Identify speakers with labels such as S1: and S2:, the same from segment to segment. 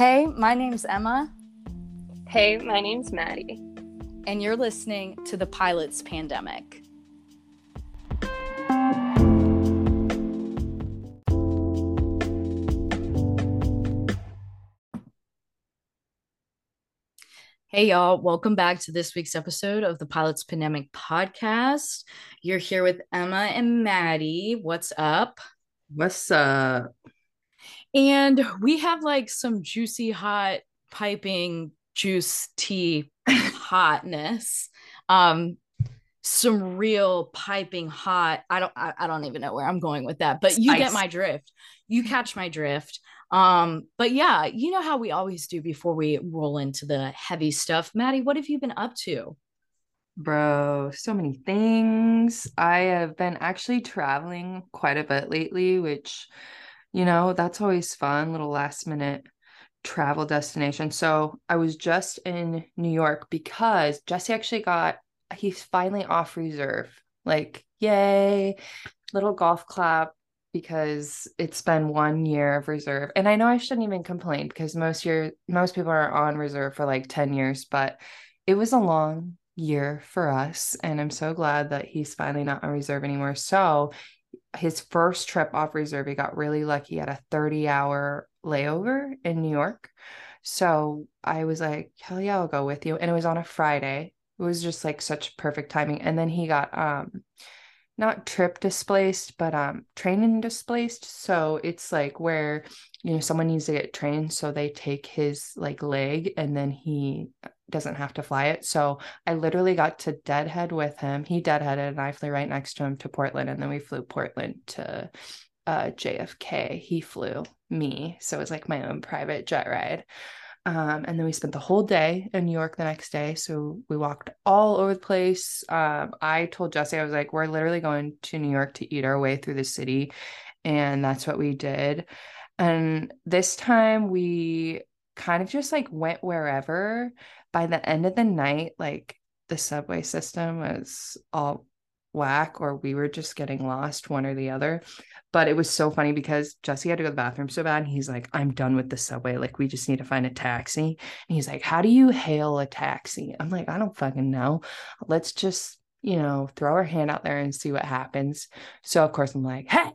S1: Hey, my name's Emma.
S2: Hey, my name's Maddie.
S1: And you're listening to The Pilot's Pandemic. Hey, y'all. Welcome back to this week's episode of the Pilot's Pandemic podcast. You're here with Emma and Maddie. What's up?
S3: What's up?
S1: And we have like some juicy, hot, piping juice tea hotness. Um, some real piping hot. I don't I, I don't even know where I'm going with that, but you get my drift. You catch my drift. Um, but yeah, you know how we always do before we roll into the heavy stuff. Maddie, what have you been up to?
S3: Bro, so many things. I have been actually traveling quite a bit lately, which, you know, that's always fun, little last minute travel destination. So I was just in New York because Jesse actually got, he's finally off reserve. Like, yay, little golf clap because it's been one year of reserve. And I know I shouldn't even complain because most year most people are on reserve for like 10 years, but it was a long year for us. And I'm so glad that he's finally not on reserve anymore. So his first trip off reserve, he got really lucky at a 30 hour layover in New York. So I was like, hell yeah, I'll go with you. And it was on a Friday. It was just like such perfect timing. And then he got um not trip displaced, but um training displaced. So it's like where you know someone needs to get trained, so they take his like leg and then he doesn't have to fly it. So I literally got to deadhead with him. He deadheaded and I flew right next to him to Portland, and then we flew Portland to uh, JFK. He flew me, so it was like my own private jet ride. Um, and then we spent the whole day in New York the next day. So we walked all over the place. Um, I told Jesse, I was like, we're literally going to New York to eat our way through the city. And that's what we did. And this time we kind of just like went wherever. By the end of the night, like the subway system was all whack or we were just getting lost, one or the other. But it was so funny because Jesse had to go to the bathroom so bad. He's like, I'm done with the subway. Like, we just need to find a taxi. And he's like, How do you hail a taxi? I'm like, I don't fucking know. Let's just, you know, throw our hand out there and see what happens. So, of course, I'm like, Hey,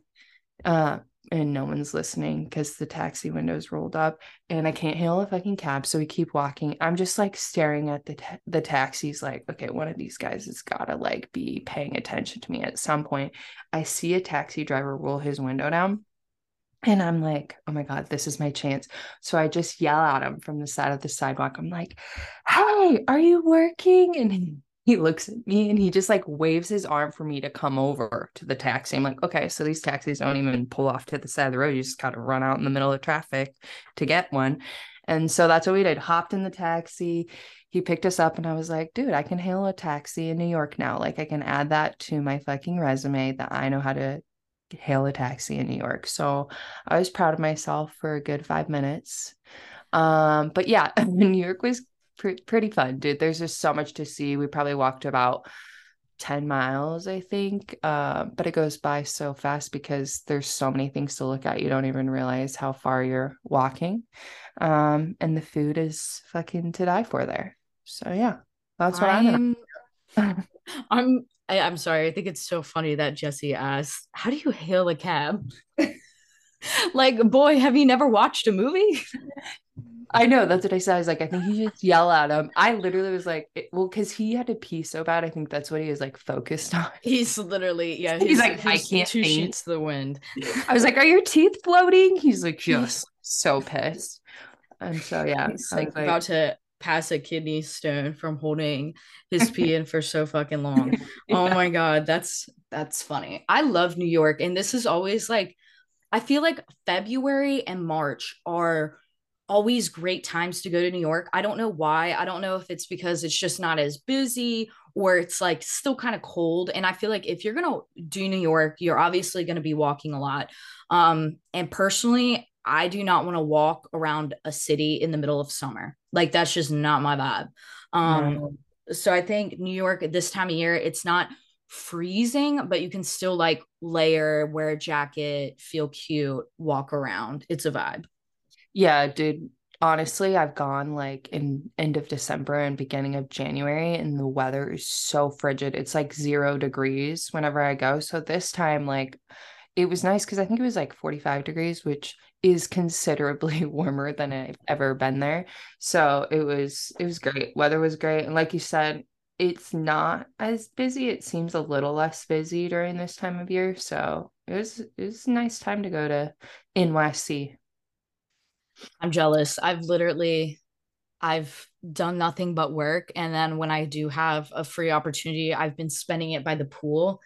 S3: uh, and no one's listening because the taxi windows rolled up and I can't hail a fucking cab. So we keep walking. I'm just like staring at the ta- the taxis, like, okay, one of these guys has gotta like be paying attention to me at some point. I see a taxi driver roll his window down. And I'm like, oh my God, this is my chance. So I just yell at him from the side of the sidewalk. I'm like, hey, are you working? And he looks at me and he just like waves his arm for me to come over to the taxi. I'm like, okay, so these taxis don't even pull off to the side of the road. You just got to run out in the middle of traffic to get one. And so that's what we did. Hopped in the taxi. He picked us up and I was like, dude, I can hail a taxi in New York now. Like I can add that to my fucking resume that I know how to hail a taxi in New York. So I was proud of myself for a good five minutes. Um, but yeah, New York was pre- pretty fun, dude. There's just so much to see. We probably walked about 10 miles, I think. Uh, but it goes by so fast because there's so many things to look at. You don't even realize how far you're walking. Um, and the food is fucking to die for there. So yeah, that's what I'm.
S1: I'm, I'm I, am sorry. I think it's so funny that Jesse asked, "How do you hail a cab?" like, boy, have you never watched a movie?
S3: I know that's what I said. I was like, I think you just yell at him. I literally was like, it, well, because he had to pee so bad. I think that's what he was like focused on.
S1: He's literally, yeah.
S3: He's, he's like, I can't.
S1: Two sheets to the wind.
S3: I was like, are your teeth floating? He's like, just so pissed. And so yeah,
S1: he's like, like about to pass a kidney stone from holding his pee in for so fucking long. yeah. Oh my god, that's that's funny. I love New York, and this is always like, I feel like February and March are always great times to go to New York. I don't know why. I don't know if it's because it's just not as busy or it's like still kind of cold. And I feel like if you're going to do New York, you're obviously going to be walking a lot. Um, and personally, I do not want to walk around a city in the middle of summer. Like that's just not my vibe. Um, so I think New York at this time of year, it's not freezing, but you can still like layer, wear a jacket, feel cute, walk around. It's a vibe.
S3: Yeah, dude. honestly, I've gone like in end of December and beginning of January, and the weather is so frigid. It's like zero degrees whenever I go. So this time, like, it was nice because I think it was like 45 degrees, which is considerably warmer than I've ever been there. So it was it was great. Weather was great. And like you said, it's not as busy. It seems a little less busy during this time of year. So it was it was a nice time to go to NYC.
S1: I'm jealous. I've literally I've done nothing but work and then when I do have a free opportunity, I've been spending it by the pool.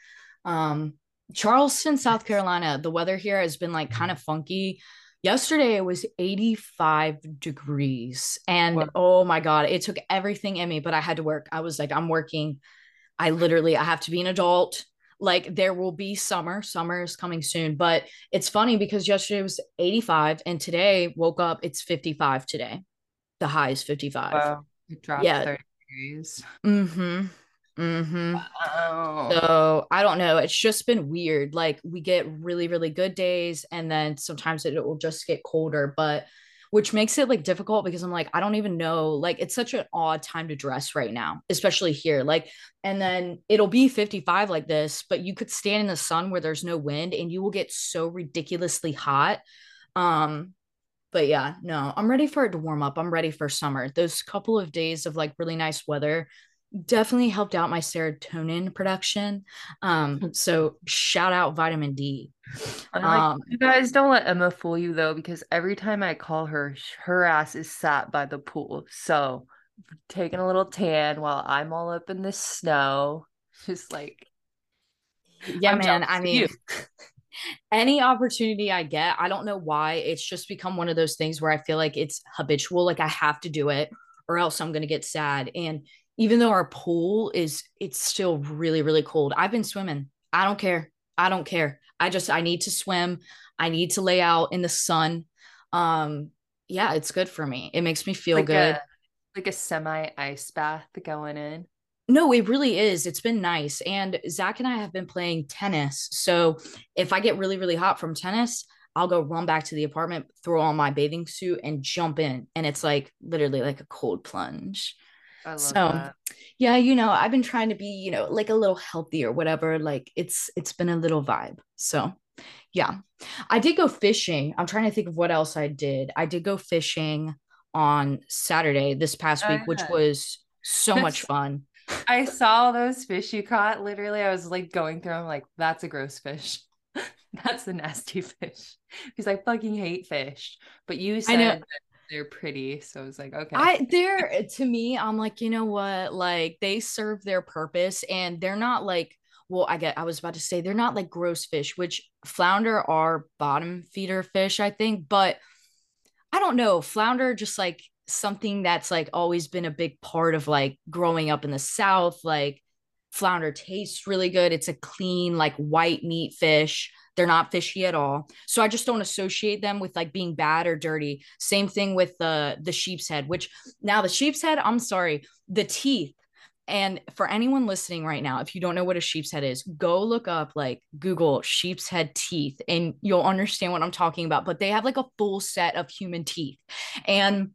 S1: Um Charleston, South Carolina, the weather here has been like kind of funky. Yesterday it was 85 degrees and wow. oh my god, it took everything in me, but I had to work. I was like I'm working. I literally I have to be an adult like there will be summer summer is coming soon but it's funny because yesterday was 85 and today woke up it's 55 today. The high is 55 wow. It dropped yeah. 30 degrees. Mm-hmm. Mm-hmm. Wow. so i don't know. It's just been weird. Like we get really really good days and then sometimes it will just get colder but which makes it like difficult because I'm like, I don't even know. Like, it's such an odd time to dress right now, especially here. Like, and then it'll be 55 like this, but you could stand in the sun where there's no wind and you will get so ridiculously hot. Um, but yeah, no, I'm ready for it to warm up. I'm ready for summer. Those couple of days of like really nice weather definitely helped out my serotonin production. Um, so shout out vitamin D.
S3: Like, um, you guys don't let Emma fool you though, because every time I call her, her ass is sat by the pool. So taking a little tan while I'm all up in the snow. Just like
S1: Yeah, I'm man. I mean any opportunity I get, I don't know why. It's just become one of those things where I feel like it's habitual. Like I have to do it or else I'm gonna get sad. And even though our pool is it's still really really cold. I've been swimming. I don't care. I don't care. I just i need to swim. I need to lay out in the sun. Um yeah it's good for me. It makes me feel
S3: like
S1: good.
S3: a, like a semi ice bath going in?
S1: No it really is. It's been nice. And zach and i have been playing tennis. So if i get really really hot from tennis I'll go run back to the apartment, throw on my bathing suit, and jump in. And it's like literally like a cold plunge so that. yeah you know i've been trying to be you know like a little healthy or whatever like it's it's been a little vibe. So yeah. I did go fishing. I'm trying to think of what else i did. I did go fishing on saturday this past week which was so much fun.
S3: I saw those fish you caught. Literally i was like going through them like that's a gross fish. That's a nasty fish. Because i fucking hate fish. But you said they're pretty. So it's like, okay.
S1: I they're to me, I'm like, you know what? Like they serve their purpose and they're not like well, I get I was about to say they're not like gross fish, which flounder are bottom feeder fish, I think, but I don't know. Flounder just like something that's like always been a big part of like growing up in the South. Like flounder tastes really good. It's a clean, like white meat fish. They're not fishy at all. So I just don't associate them with like being bad or dirty. Same thing with the the sheep's head, which now the sheep's head, I'm sorry, the teeth. And for anyone listening right now, if you don't know what a sheep's head is, go look up like Google sheep's head teeth and you'll understand what I'm talking about. But they have like a full set of human teeth. And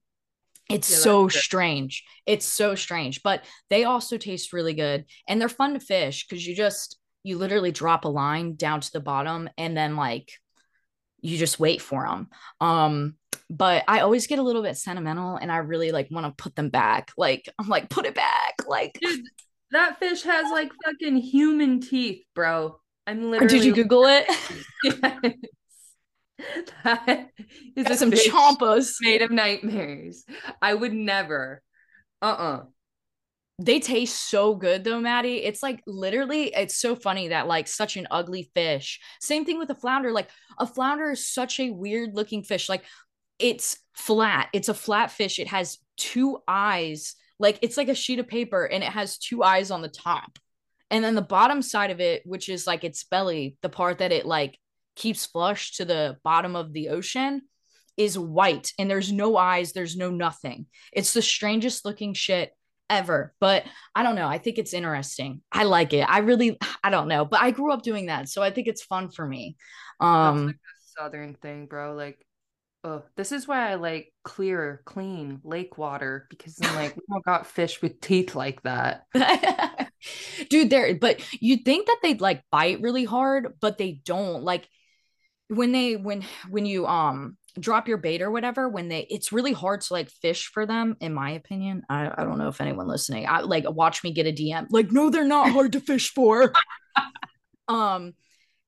S1: it's yeah, so strange. It's so strange, but they also taste really good and they're fun to fish because you just you literally drop a line down to the bottom and then like you just wait for them. Um, but I always get a little bit sentimental and I really like want to put them back. Like I'm like, put it back. Like
S3: Dude, that fish has like fucking human teeth, bro. I'm literally
S1: Did you Google it?
S3: That is
S1: some chompas
S3: made of nightmares. I would never. Uh-uh
S1: they taste so good though, Maddie. It's like literally, it's so funny that like such an ugly fish. Same thing with a flounder. Like a flounder is such a weird looking fish. Like it's flat. It's a flat fish. It has two eyes. Like it's like a sheet of paper and it has two eyes on the top. And then the bottom side of it, which is like its belly, the part that it like keeps flush to the bottom of the ocean, is white and there's no eyes, there's no nothing. It's the strangest looking shit ever. But I don't know. I think it's interesting. I like it. I really, I don't know. But I grew up doing that. So I think it's fun for me. Um,
S3: like southern thing, bro. Like Oh, this is why I like clear, clean lake water because I'm like, we don't got fish with teeth like that.
S1: Dude, there, but you'd think that they'd like bite really hard, but they don't. Like when they when when you um drop your bait or whatever, when they it's really hard to like fish for them, in my opinion. I, I don't know if anyone listening, I like watch me get a DM. Like, no, they're not hard to fish for. um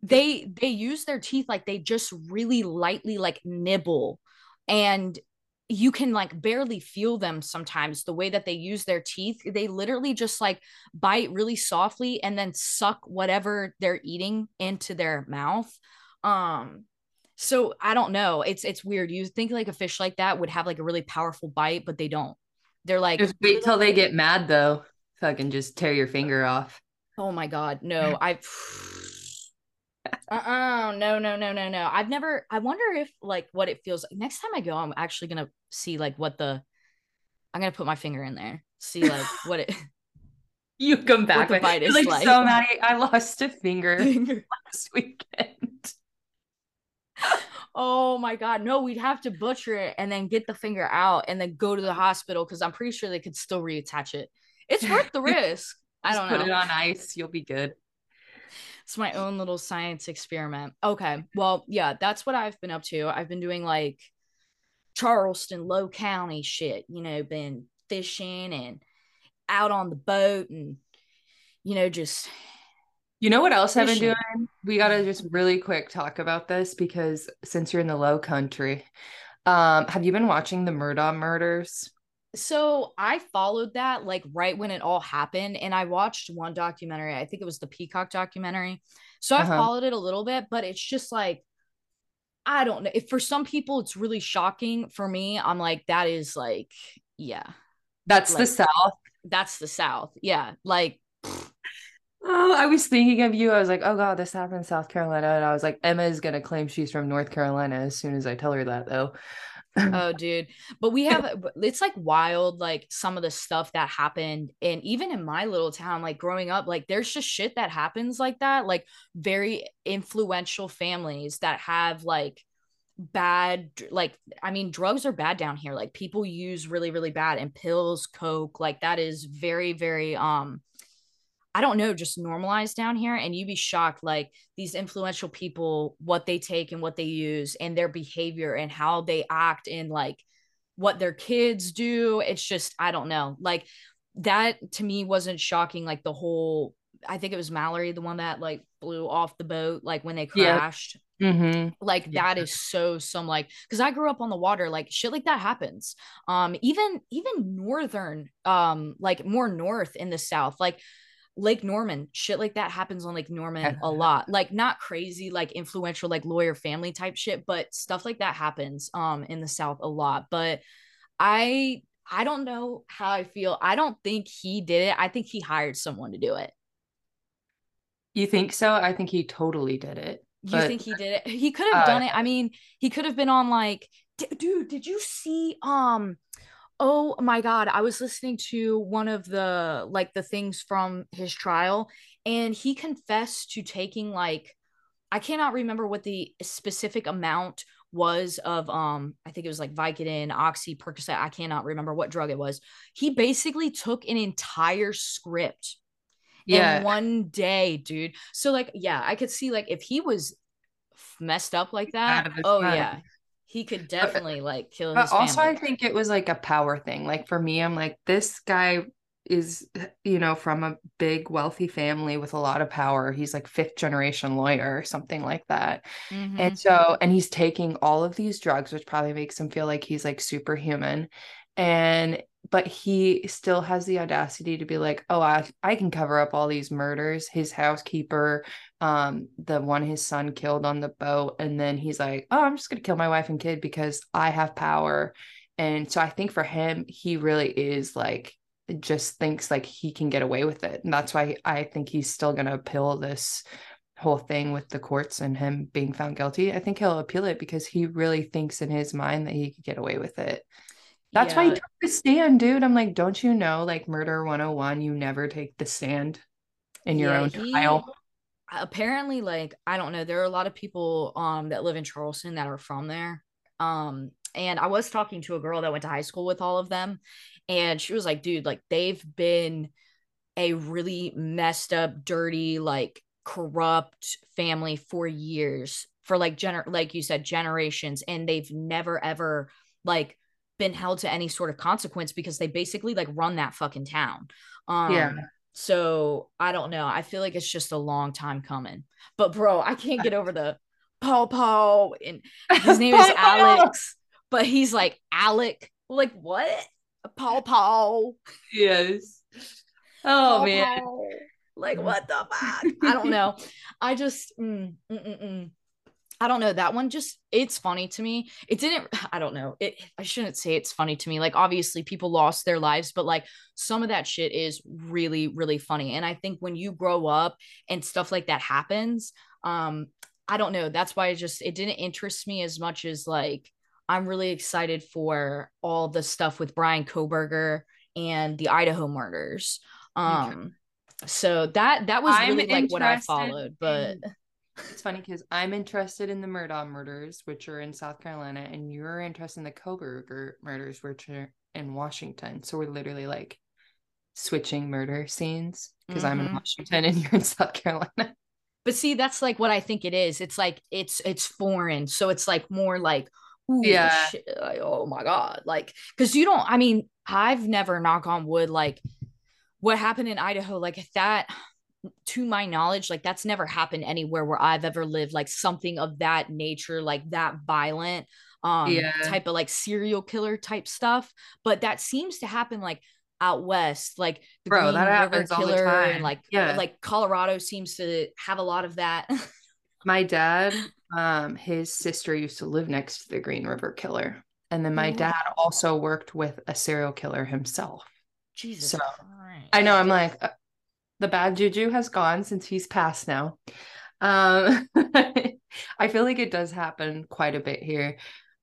S1: they they use their teeth like they just really lightly like nibble and you can like barely feel them sometimes the way that they use their teeth they literally just like bite really softly and then suck whatever they're eating into their mouth um so i don't know. It's it's weird. You think like a fish like that would have like a really powerful bite but they don't. They're like
S3: just wait till they get mad though. Fucking just tear your finger off.
S1: Oh my god. No i uh-uh. No no no no no. I've never i wonder if like what it feels like next time i go i'm actually gonna see like what the i'm gonna put my finger in there. See like what it
S3: you come back with like, like so mad i lost a finger last weekend
S1: oh my god no we'd have to butcher it and then get the finger out and then go to the hospital because i'm pretty sure they could still reattach it it's worth the risk i don't
S3: know
S1: put
S3: it on ice you'll be good
S1: it's my own little science experiment. Okay. Well, yeah, that's what I've been up to. I've been doing like Charleston, Low County shit, you know, been fishing and out on the boat and, you know, just.
S3: You know what else. I've been doing? We got to just really quick talk about this because since you're in the low country, um, have you been watching the Murdaugh murders?
S1: so I followed that like right when it all happened, and I watched one documentary. I think it was the Peacock documentary. So uh-huh. I followed it a little bit, but it's just like I don't know. If for some people it's really shocking, for me, I'm like that is like yeah,
S3: that's like, the South.
S1: That's the South. Yeah, like.
S3: Oh, I was thinking of you. I was like, oh God, this happened in South Carolina. And I was like, Emma is going to claim she's from North Carolina as soon as I tell her that, though
S1: oh dude but we have it's like wild like some of the stuff that happened and even in my little town like growing up like there's just shit that happens like that like very influential families that have like bad like i mean drugs are bad down here like people use really really bad and pills coke like that is very very um I don't know, just normalized down here. And you'd be shocked, like these influential people, what they take and what they use and their behavior and how they act and like what their kids do. It's just, I don't know. Like that to me wasn't shocking. Like the whole, I think it was Mallory, the one that like blew off the boat, like when they crashed.
S3: Yeah. Mm-hmm.
S1: Like yeah. that is so some like because I grew up on the water, like shit like that happens. Um, even even northern, um, like more north in the south, like Lake Norman, shit like that happens on Lake Norman a lot. Like not crazy, like influential, like lawyer family type shit, but stuff like that happens um in the South a lot. But I I don't know how I feel. I don't think he did it. I think he hired someone to do it.
S3: You think so? I think he totally did it.
S1: You think he did it? He could have uh, done it. I mean, he could have been on like, dude, did you see um Oh my god, I was listening to one of the like the things from his trial and he confessed to taking like I cannot remember what the specific amount was of um I think it was like Vicodin, Oxy, Percocet, I cannot remember what drug it was. He basically took an entire script yeah. in one day, dude. So like yeah, I could see like if he was messed up like that, oh yeah he could definitely like kill
S3: but also family. i think it was like a power thing like for me i'm like this guy is you know from a big wealthy family with a lot of power he's like fifth generation lawyer or something like that mm-hmm. and so and he's taking all of these drugs which probably makes him feel like he's like superhuman and but he still has the audacity to be like oh I, I can cover up all these murders. His housekeeper um the one his son killed on the boat and then he's like oh i'm just going to kill my wife and kid because i have power. And so i think for him he really is like just thinks like he can get away with it. And that's why i think he's still going to appeal this whole thing with the courts and him being found guilty. I think he'll appeal it because he really thinks in his mind that he could get away with it that's yeah. why he took the stand, dude. I'm like, don't you know, like murder 101, you never take the stand in your yeah, own he, trial.
S1: Apparently, like, I don't know, there are a lot of people um that live in Charleston that are from there. Um, and I was talking to a girl that went to high school with all of them, and she was like, dude, like they've been a really messed up, dirty, like corrupt family for years, for like gener like you said, generations, and they've never ever like been held to any sort of consequence because they basically like run that fucking town. Um
S3: Yeah.
S1: so I don't know. I feel like it's just a long time coming. But bro, I can't get over the Paul Paul and his name is Alex, but he's like Alec. Like what? Paul Paul.
S3: Yes. Oh
S1: Paul
S3: man.
S1: Paul. Like what the fuck? I don't know. I just mm, mm, mm, mm. I don't know. That one just it's funny to me. It didn't I don't know. It I shouldn't say it's funny to me. Like obviously people lost their lives, but like some of that shit is really really funny. And I think when you grow up and stuff like that happens, um I don't know. That's why it just it didn't interest me as much as like I'm really excited for all the stuff with Bryan Kohberger and the Idaho murders. Um so that that was
S3: I'm
S1: really like what I followed, but
S3: in- It's funny because I'm interested in the Murdaugh murders, which are in South Carolina, and you're interested in the Kohberger murders, which are in Washington. So we're literally like switching murder scenes because I'm in
S1: Mhm.
S3: Washington and you're in South Carolina.
S1: but see that's like what I think it is. It's like it's it's foreign. So it's like more like ooh,
S3: Yeah.
S1: like, oh my god. Like cuz you don't I mean, I've never knock on wood like what happened in Idaho like that to my knowledge like that's never happened anywhere where I've ever lived like something of that nature like that violent um
S3: Yeah.
S1: type of like serial killer type stuff but that seems to happen like out west like the
S3: Bro,
S1: Green
S3: that
S1: River
S3: happens all the
S1: killer
S3: time.
S1: and like
S3: Yeah.
S1: like Colorado seems to have a lot of that
S3: My dad, um, his sister used to live next to the Green River Killer. And then my dad also worked with a serial killer himself.
S1: Jesus
S3: So,
S1: Christ.
S3: I know. I'm like, uh, the bad juju has gone since he's passed now. Um, I feel like it does happen quite a bit here.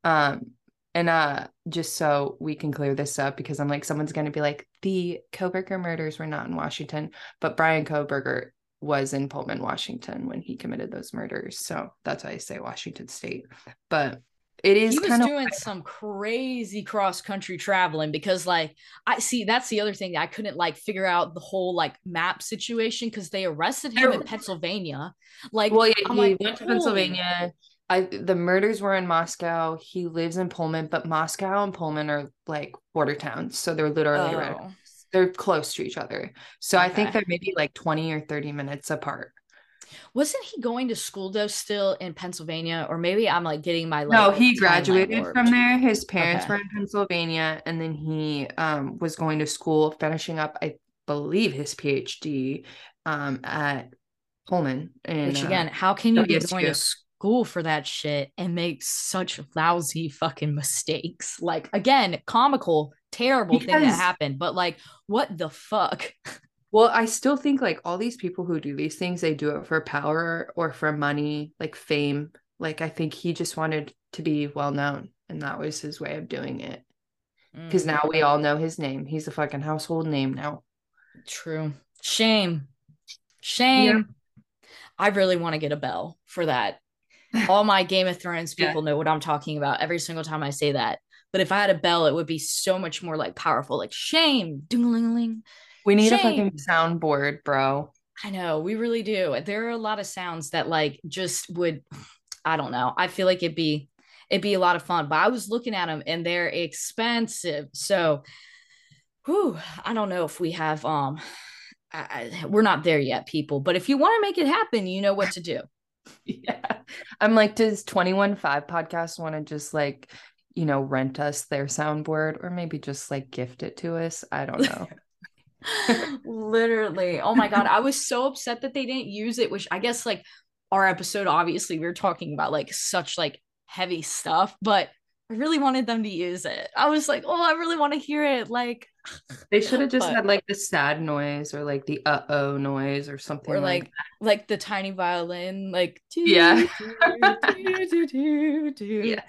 S3: Um, and uh, just so we can clear this up, because I'm like, someone's gonna be like, the Kohberger murders were not in Washington, but Bryan Kohberger was in Pullman, Washington when he committed those murders. So that's why I say Washington State. But it is
S1: he was doing some crazy cross country traveling because like I see that's the other thing I couldn't like figure out the whole like map situation because they arrested him in Pennsylvania. Like
S3: Well, yeah,
S1: I'm
S3: he
S1: like,
S3: went to Pennsylvania. I the murders were in Moscow. He lives in Pullman, but Moscow and Pullman are like border towns, so they're literally right.
S1: Oh,
S3: They're close to each other. So I think they're maybe like 20 or 30 minutes apart.
S1: Wasn't he going to school though still in Pennsylvania? Or maybe I'm like getting my like
S3: no, he graduated from there. His parents
S1: Okay.
S3: were in Pennsylvania, and then he um was going to school, finishing up, I believe, his PhD um at Pullman. And
S1: Which again, how can you be going to school for that shit and make such lousy fucking mistakes? Like again, comical, terrible thing that
S3: Because-
S1: happened, but like, what the fuck?
S3: Well, I still think like all these people who do these things, they do it for power or for money, like fame. Like I think he just wanted to be well known, and that was his way of doing it. Because
S1: Mm,
S3: now we all know his name. He's a fucking household name now.
S1: true. Shame. Shame. I really want to get a bell for that. All my Game of Thrones
S3: Yeah.
S1: people know what I'm talking about every single time I say that. But if I had a bell, it would be so much more like powerful, like shame, ding-a-ling-a-ling.
S3: We need a
S1: Shame.
S3: fucking soundboard, bro.
S1: I know we really do. There are a lot of sounds that like just would, I don't know. I feel like it'd be, it'd be a lot of fun. But I was looking at them and they're expensive. So, whew, I don't know if we have. Um, I, I, we're not there yet, people. But if you want to make it happen, you know what to do.
S3: Yeah. I'm like, does 21 5 podcast want to just like, you know, rent us their soundboard or maybe just like gift it to us? I don't know.
S1: Literally. Oh my god, I was so upset that they didn't use it. Which I guess like our episode, obviously, we were talking about like such like heavy stuff, but I really wanted them to use it. I was like, oh, I really want to hear it. Like,
S3: They should have just
S1: But-
S3: had like the sad noise or like the uh oh noise or something
S1: or
S3: like
S1: like like the tiny violin, like
S3: Yeah.
S1: do, do, do, do.
S3: Yeah.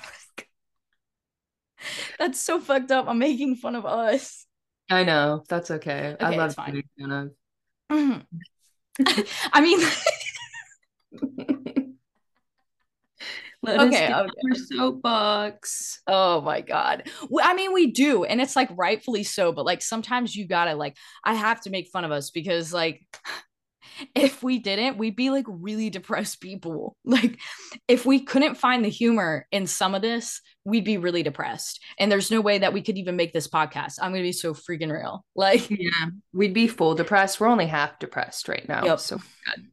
S1: That's so fucked up. I'm making fun of us.
S3: I know. That's okay. I love
S1: fine.
S3: of. Mm-hmm.
S1: I mean,
S3: Let okay, us okay. soapbox.
S1: Oh my god. I mean, we do, and it's like rightfully so. But like sometimes you gotta like, I have to make fun of us because like, if we didn't, we'd be like really depressed people. Like, if we couldn't find the humor in some of this, we'd be really depressed. And there's no way that we could even make this podcast. I'm gonna be so freaking real. Like,
S3: yeah, we'd be full depressed. We're only half depressed right now. Yep. So good.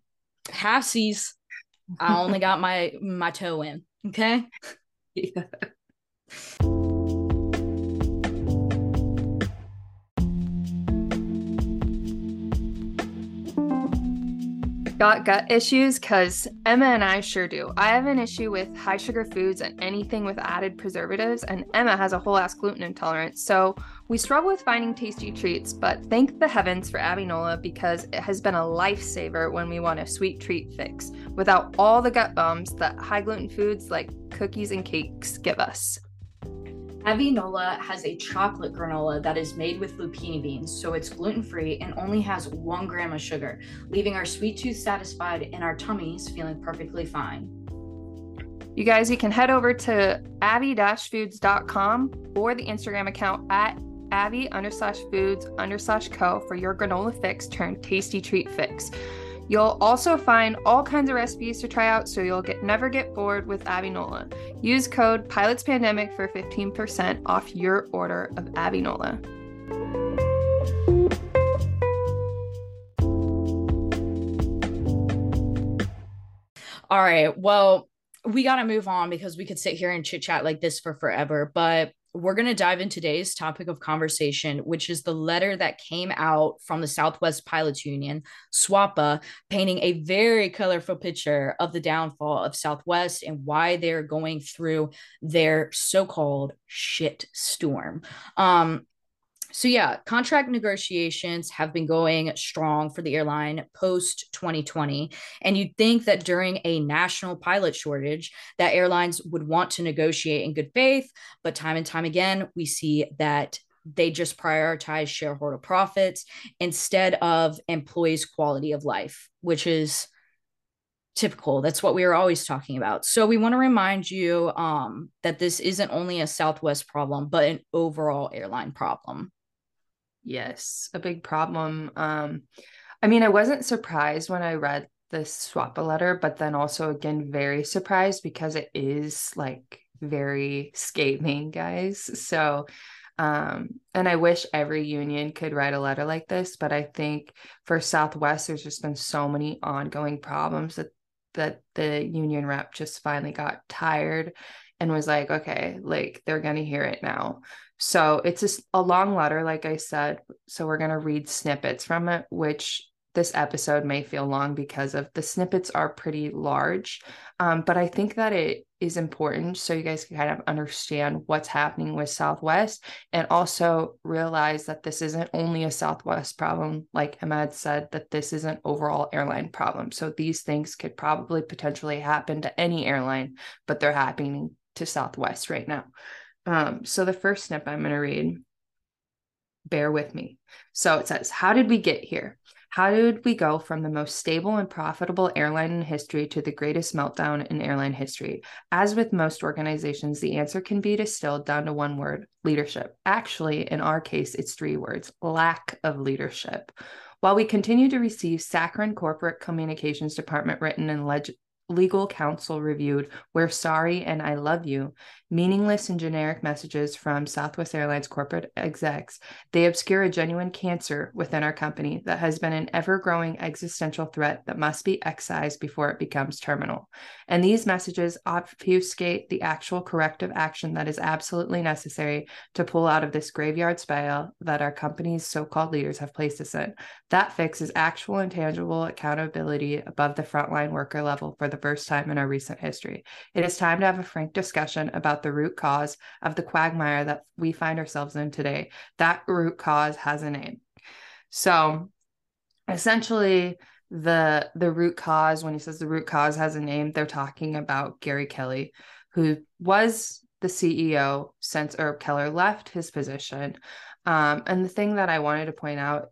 S1: Half seas. I only got my my toe in. Okay. Yeah.
S3: Got gut issues? Because Emma and I sure do. I have an issue with high sugar foods and anything with added preservatives, and Emma has a whole ass gluten intolerance. So we struggle with finding tasty treats, but thank the heavens for Avinola because it has been a lifesaver when we want a sweet treat fix without all the gut bumps that high gluten foods like cookies and cakes give us.
S1: Avinola has a chocolate granola that is made with lupini beans, so it's gluten free and only has one gram of sugar, leaving our sweet tooth satisfied and our tummies feeling perfectly fine.
S3: You guys, you can head over to avi-foods.com or the Instagram account at avi underslash foods underslash co for your granola fix turned tasty treat fix. You'll also find all kinds of recipes to try out so you'll get never get bored with Avinola. Use code PILOTSPANDEMIC for 15% off your order of Avinola.
S1: All right. Well, we got to move on because we could sit here and chit chat like this for forever. But we're going to dive into today's topic of conversation, which is the letter that came out from the Southwest Pilots Union, SWAPA, painting a very colorful picture of the downfall of Southwest and why they're going through their so called shit storm. Um, so yeah, contract negotiations have been going strong for the airline post 2020 and you'd think that during a national pilot shortage that airlines would want to negotiate in good faith, but time and time again we see that they just prioritize shareholder profits instead of employees' quality of life, which is typical. That's what we are always talking about. So we want to remind you um, that this isn't only a Southwest problem, but an overall airline problem.
S3: Yes, a big problem. Um, I mean, I wasn't surprised when I read this a letter, but then also again very surprised because it is like very scathing, guys. So um, and I wish every union could write a letter like this, but I think for Southwest, there's just been so many ongoing problems that that the union rep just finally got tired and was like, okay, like they're gonna hear it now. So it's a, a long letter, like I said. So we're going to read snippets from it, which this episode may feel long because of the snippets are pretty large. Um, but I think that it is important so you guys can kind of understand what's happening with Southwest and also realize that this isn't only a Southwest problem. Like Emma said, that this is an overall airline problem. So these things could probably potentially happen to any airline, but they're happening to Southwest right now. Um, so the first snip I'm going to read, bear with me. So it says, How did we get here? How did we go from the most stable and profitable airline in history to the greatest meltdown in airline history? As with most organizations, the answer can be distilled down to one word leadership. Actually, in our case, it's three words lack of leadership. While we continue to receive saccharine corporate communications department written and leg- legal counsel reviewed We're sorry and I love you, meaningless and generic messages from Southwest Airlines corporate execs. They obscure a genuine cancer within our company that has been an ever growing existential threat that must be excised before it becomes terminal. And these messages obfuscate the actual corrective action that is absolutely necessary to pull out of this graveyard spiral that our company's so called leaders have placed us in. That fix is actual and tangible accountability above the frontline worker level for the first time in our recent history. It is time to have a frank discussion about the root cause of the quagmire that we find ourselves in today. That root cause has a name. So essentially, the the root cause when he says the root cause has a name they're talking about gary kelly who was the ceo since herb Kelleher left his position um, and the thing that i wanted to point out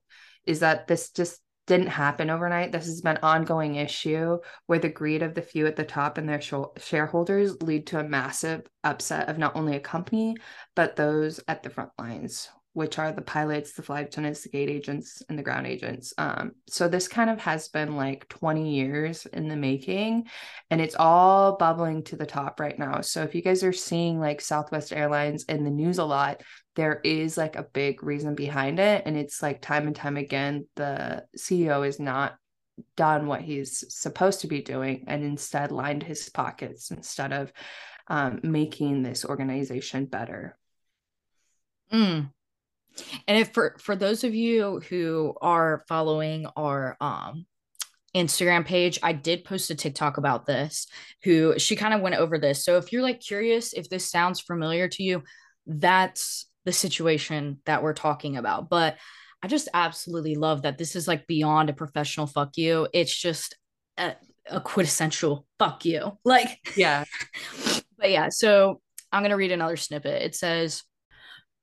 S3: is that this just didn't happen overnight. This has been an ongoing issue where the greed of the few at the top and their sh- shareholders lead to a massive upset of not only a company, but those at the front lines, which are the pilots, the flight attendants, the gate agents, and the ground agents. Um, so this kind of has been like 20 years in the making, and it's all bubbling to the top right now. So if you guys are seeing like Southwest Airlines in the news a lot, there is like a big reason behind it. And it's like time and time again, the CEO is not done what he's supposed to be doing and instead lined his pockets instead of um, making this organization better.
S1: Mm. And if for for those of you who are following our um Instagram page, I did post a TikTok about this. Who she kind of went over this. So if you're like curious if this sounds familiar to you, that's the situation that we're talking about. But I just absolutely love that this is like beyond a professional fuck you. It's just a, a quintessential fuck you. Like,
S3: yeah.
S1: but yeah, so I'm going to read another snippet. It says,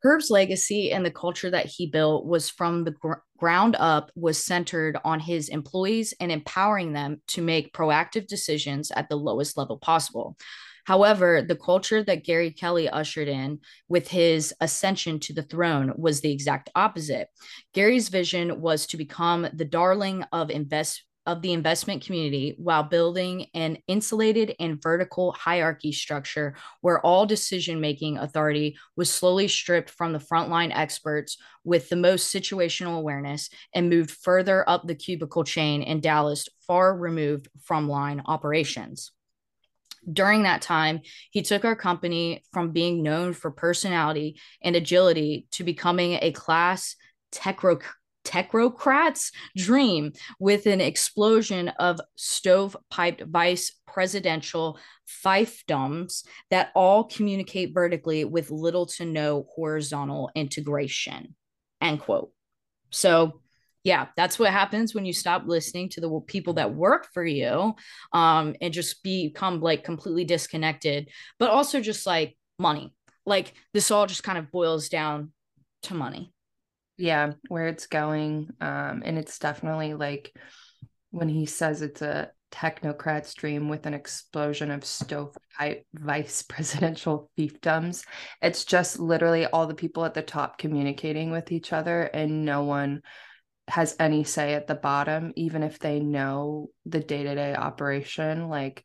S1: Herb's legacy and the culture that he built was from the gr- ground up was centered on his employees and empowering them to make proactive decisions at the lowest level possible. However, the culture that Gary Kelly ushered in with his ascension to the throne was the exact opposite. Gary's vision was to become the darling of of the investment community while building an insulated and vertical hierarchy structure where all decision making authority was slowly stripped from the frontline experts with the most situational awareness and moved further up the cubicle chain in Dallas, far removed from line operations during that time, he took our company from being known for personality and agility to becoming a class techro- technocrat's dream with an explosion of stove-piped vice presidential fiefdoms that all communicate vertically with little to no horizontal integration. End quote. So yeah, that's what happens when you stop listening to the people that work for you um, and just become like completely disconnected, but also just like money. Like this all just kind of boils down to money.
S3: Yeah, where it's going. Um, and it's definitely like when he says it's a technocrat's dream with an explosion of stovepipe vice presidential fiefdoms. It's just literally all the people at the top communicating with each other and no one has any say at the bottom, even if they know the day to day operation. Like,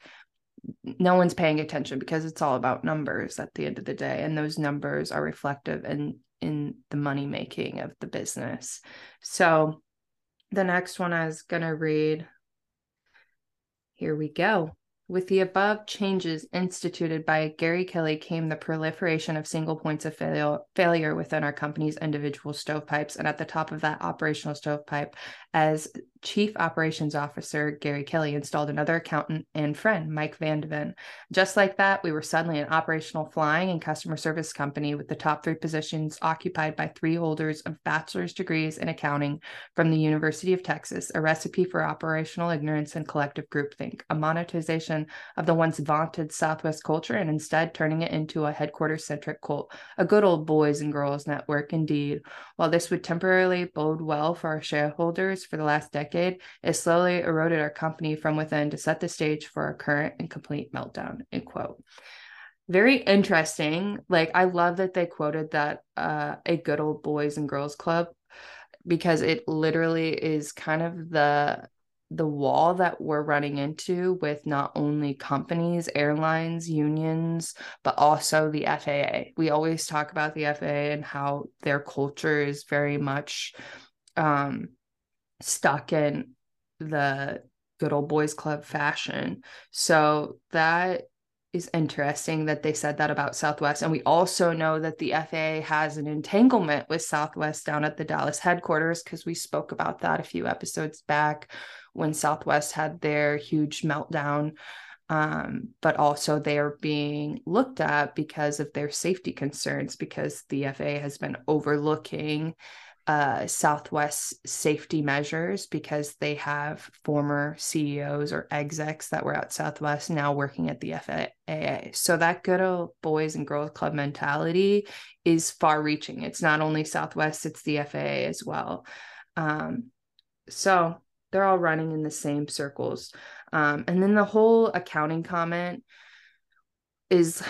S3: no one's paying attention because it's all about numbers at the end of the day. And those numbers are reflective in, in the money making of the business. So, the next one I was going to read. Here we go. With the above changes instituted by Gary Kelly came the proliferation of single points of fail- failure within our company's individual stovepipes. And at the top of that operational stovepipe, as Chief Operations Officer Gary Kelly installed another accountant and friend, Mike Van de Ven. Just like that, we were suddenly an operational flying and customer service company with the top three positions occupied by three holders of bachelor's degrees in accounting from the University of Texas, a recipe for operational ignorance and collective groupthink, a monetization of the once vaunted Southwest culture and instead turning it into a headquarters centric cult, a good old boys and girls network indeed. While this would temporarily bode well for our shareholders for the last decade, decade, it slowly eroded our company from within to set the stage for a current and complete meltdown. End quote. Very interesting. Like I love that they quoted that uh, a good old boys and girls club because it literally is kind of the the wall that we're running into with not only companies, airlines, unions, but also the FAA. We always talk about the FAA and how their culture is very much um, stuck in the good old boys club fashion. So that is interesting that they said that about Southwest. And we also know that the FAA has an entanglement with Southwest down at the Dallas headquarters because we spoke about that a few episodes back when Southwest had their huge meltdown. Um, but also they are being looked at because of their safety concerns because the FAA has been overlooking uh, Southwest safety measures because they have former CEOs or execs that were at Southwest now working at the FAA. So that good old boys and girls club mentality is far reaching. It's not only Southwest, it's the FAA as well. Um, so they're all running in the same circles. Um, and then the whole accounting comment is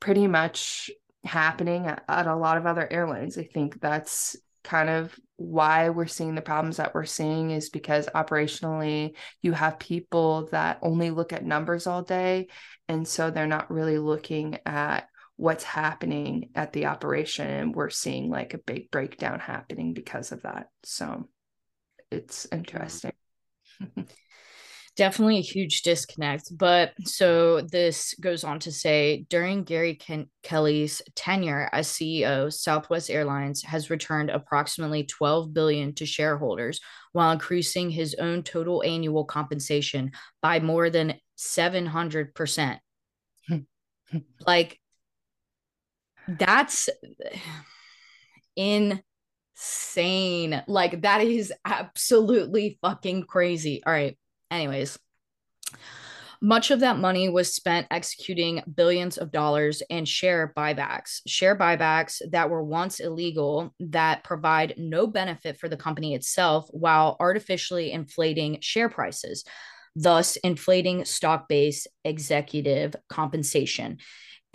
S3: pretty much happening at, at a lot of other airlines. I think that's kind of why we're seeing the problems that we're seeing is because operationally you have people that only look at numbers all day and so they're not really looking at what's happening at the operation and we're seeing like a big breakdown happening because of that. So it's mm-hmm. interesting
S1: definitely a huge disconnect. But so this goes on to say during Gary Ken- Kelly's tenure as CEO, Southwest Airlines has returned approximately 12 billion to shareholders while increasing his own total annual compensation by more than 700%. like that's insane. Like that is absolutely fucking crazy. All right. Anyways, much of that money was spent executing billions of dollars in share buybacks, share buybacks that were once illegal that provide no benefit for the company itself while artificially inflating share prices, thus inflating stock based executive compensation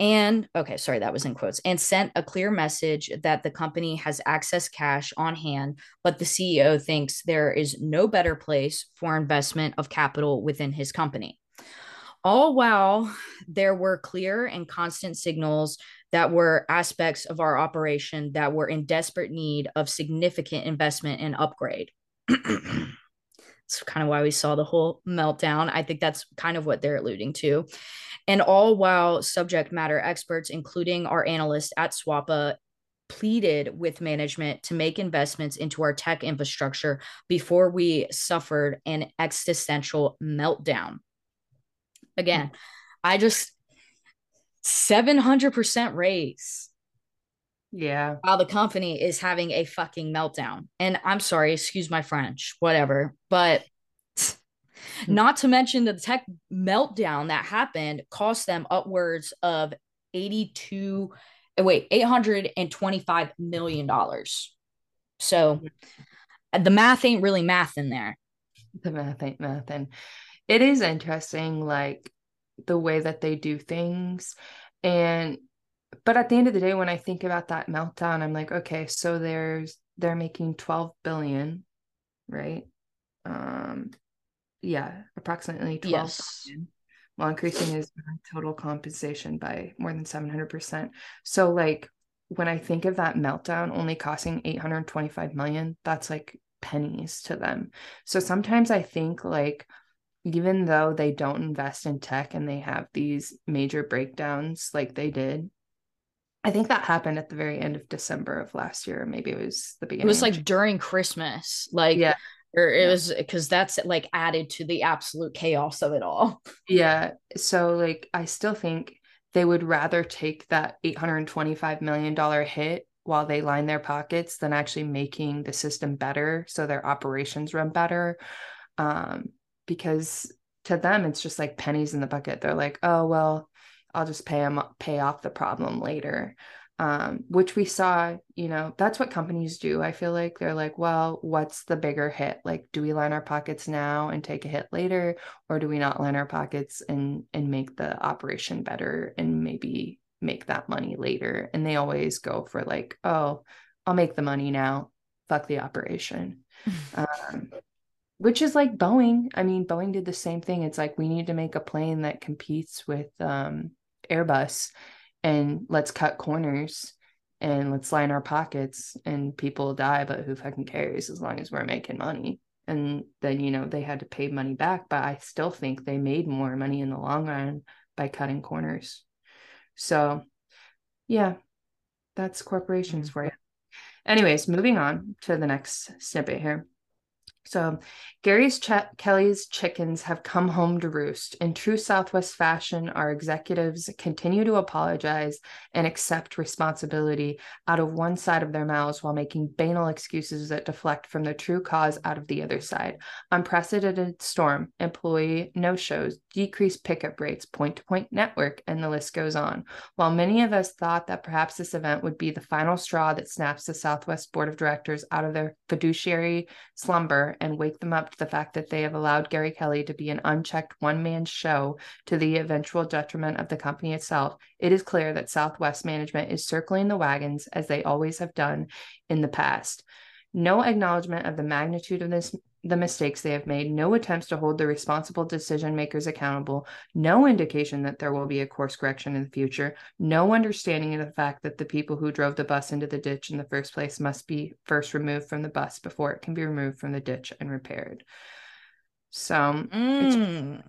S1: and okay, sorry, that was in quotes, and sent a clear message that the company has access cash on hand, but the CEO thinks there is no better place for investment of capital within his company. All while there were clear and constant signals that were aspects of our operation that were in desperate need of significant investment and upgrade. It's kind of why we saw the whole meltdown. I think that's kind of what they're alluding to and all while subject matter experts, including our analysts at SWAPA, pleaded with management to make investments into our tech infrastructure before we suffered an existential meltdown. Again, I just 700% raise.
S3: Yeah.
S1: While the company is having a fucking meltdown. And I'm sorry, excuse my French, whatever. But Hmm. Not to mention the tech meltdown that happened cost them upwards of 82 wait, 825 million dollars. So the math ain't really math in there.
S3: The math ain't math and it is interesting like the way that they do things and but at the end of the day when I think about that meltdown I'm like okay, so there's they're making 12 billion, right? Um yeah, approximately 12
S1: yes. Billion,
S3: while increasing his total compensation by more than 700%. So like when I think of that meltdown only costing 825 million, that's like pennies to them. So sometimes I think like even though they don't invest in tech and they have these major breakdowns like they did, I think that happened at the very end of December of last year. Maybe it was the beginning.
S1: It was like during Christmas. Like yeah or it yeah. was because that's like added to the absolute chaos of it all.
S3: Yeah. So like I still think they would rather take that 825 million dollar hit while they line their pockets than actually making the system better so their operations run better. Um, because to them it's just like pennies in the bucket. They're like, "Oh, well, I'll just pay them pay off the problem later." um, which we saw, you know, that's what companies do. I feel like they're like, well, what's the bigger hit? Like, do we line our pockets now and take a hit later, or do we not line our pockets and and make the operation better and maybe make that money later? And they always go for like, oh, I'll make the money now, fuck the operation. um, which is like Boeing. I mean, Boeing did the same thing. It's like we need to make a plane that competes with um, Airbus and let's cut corners and let's line our pockets and people die but who fucking cares as long as we're making money? And then you know they had to pay money back but i still think they made more money in the long run by cutting corners. So yeah that's corporations mm-hmm. for you anyways moving on to the next snippet here so, Gary's Ch- Kelly's chickens have come home to roost. In true Southwest fashion, our executives continue to apologize and accept responsibility out of one side of their mouths while making banal excuses that deflect from the true cause out of the other side. Unprecedented storm, employee no shows, decreased pickup rates, point to point network, and the list goes on. While many of us thought that perhaps this event would be the final straw that snaps the Southwest Board of Directors out of their fiduciary slumber and wake them up to the fact that they have allowed Gary Kelly to be an unchecked one man show to the eventual detriment of the company itself, it is clear that Southwest management is circling the wagons as they always have done in the past. No acknowledgement of the magnitude of this the mistakes they have made, no attempts to hold the responsible decision makers accountable, no indication that there will be a course correction in the future, no understanding of the fact that the people who drove the bus into the ditch in the first place must be first removed from the bus before it can be removed from the ditch and repaired. So,
S1: mm.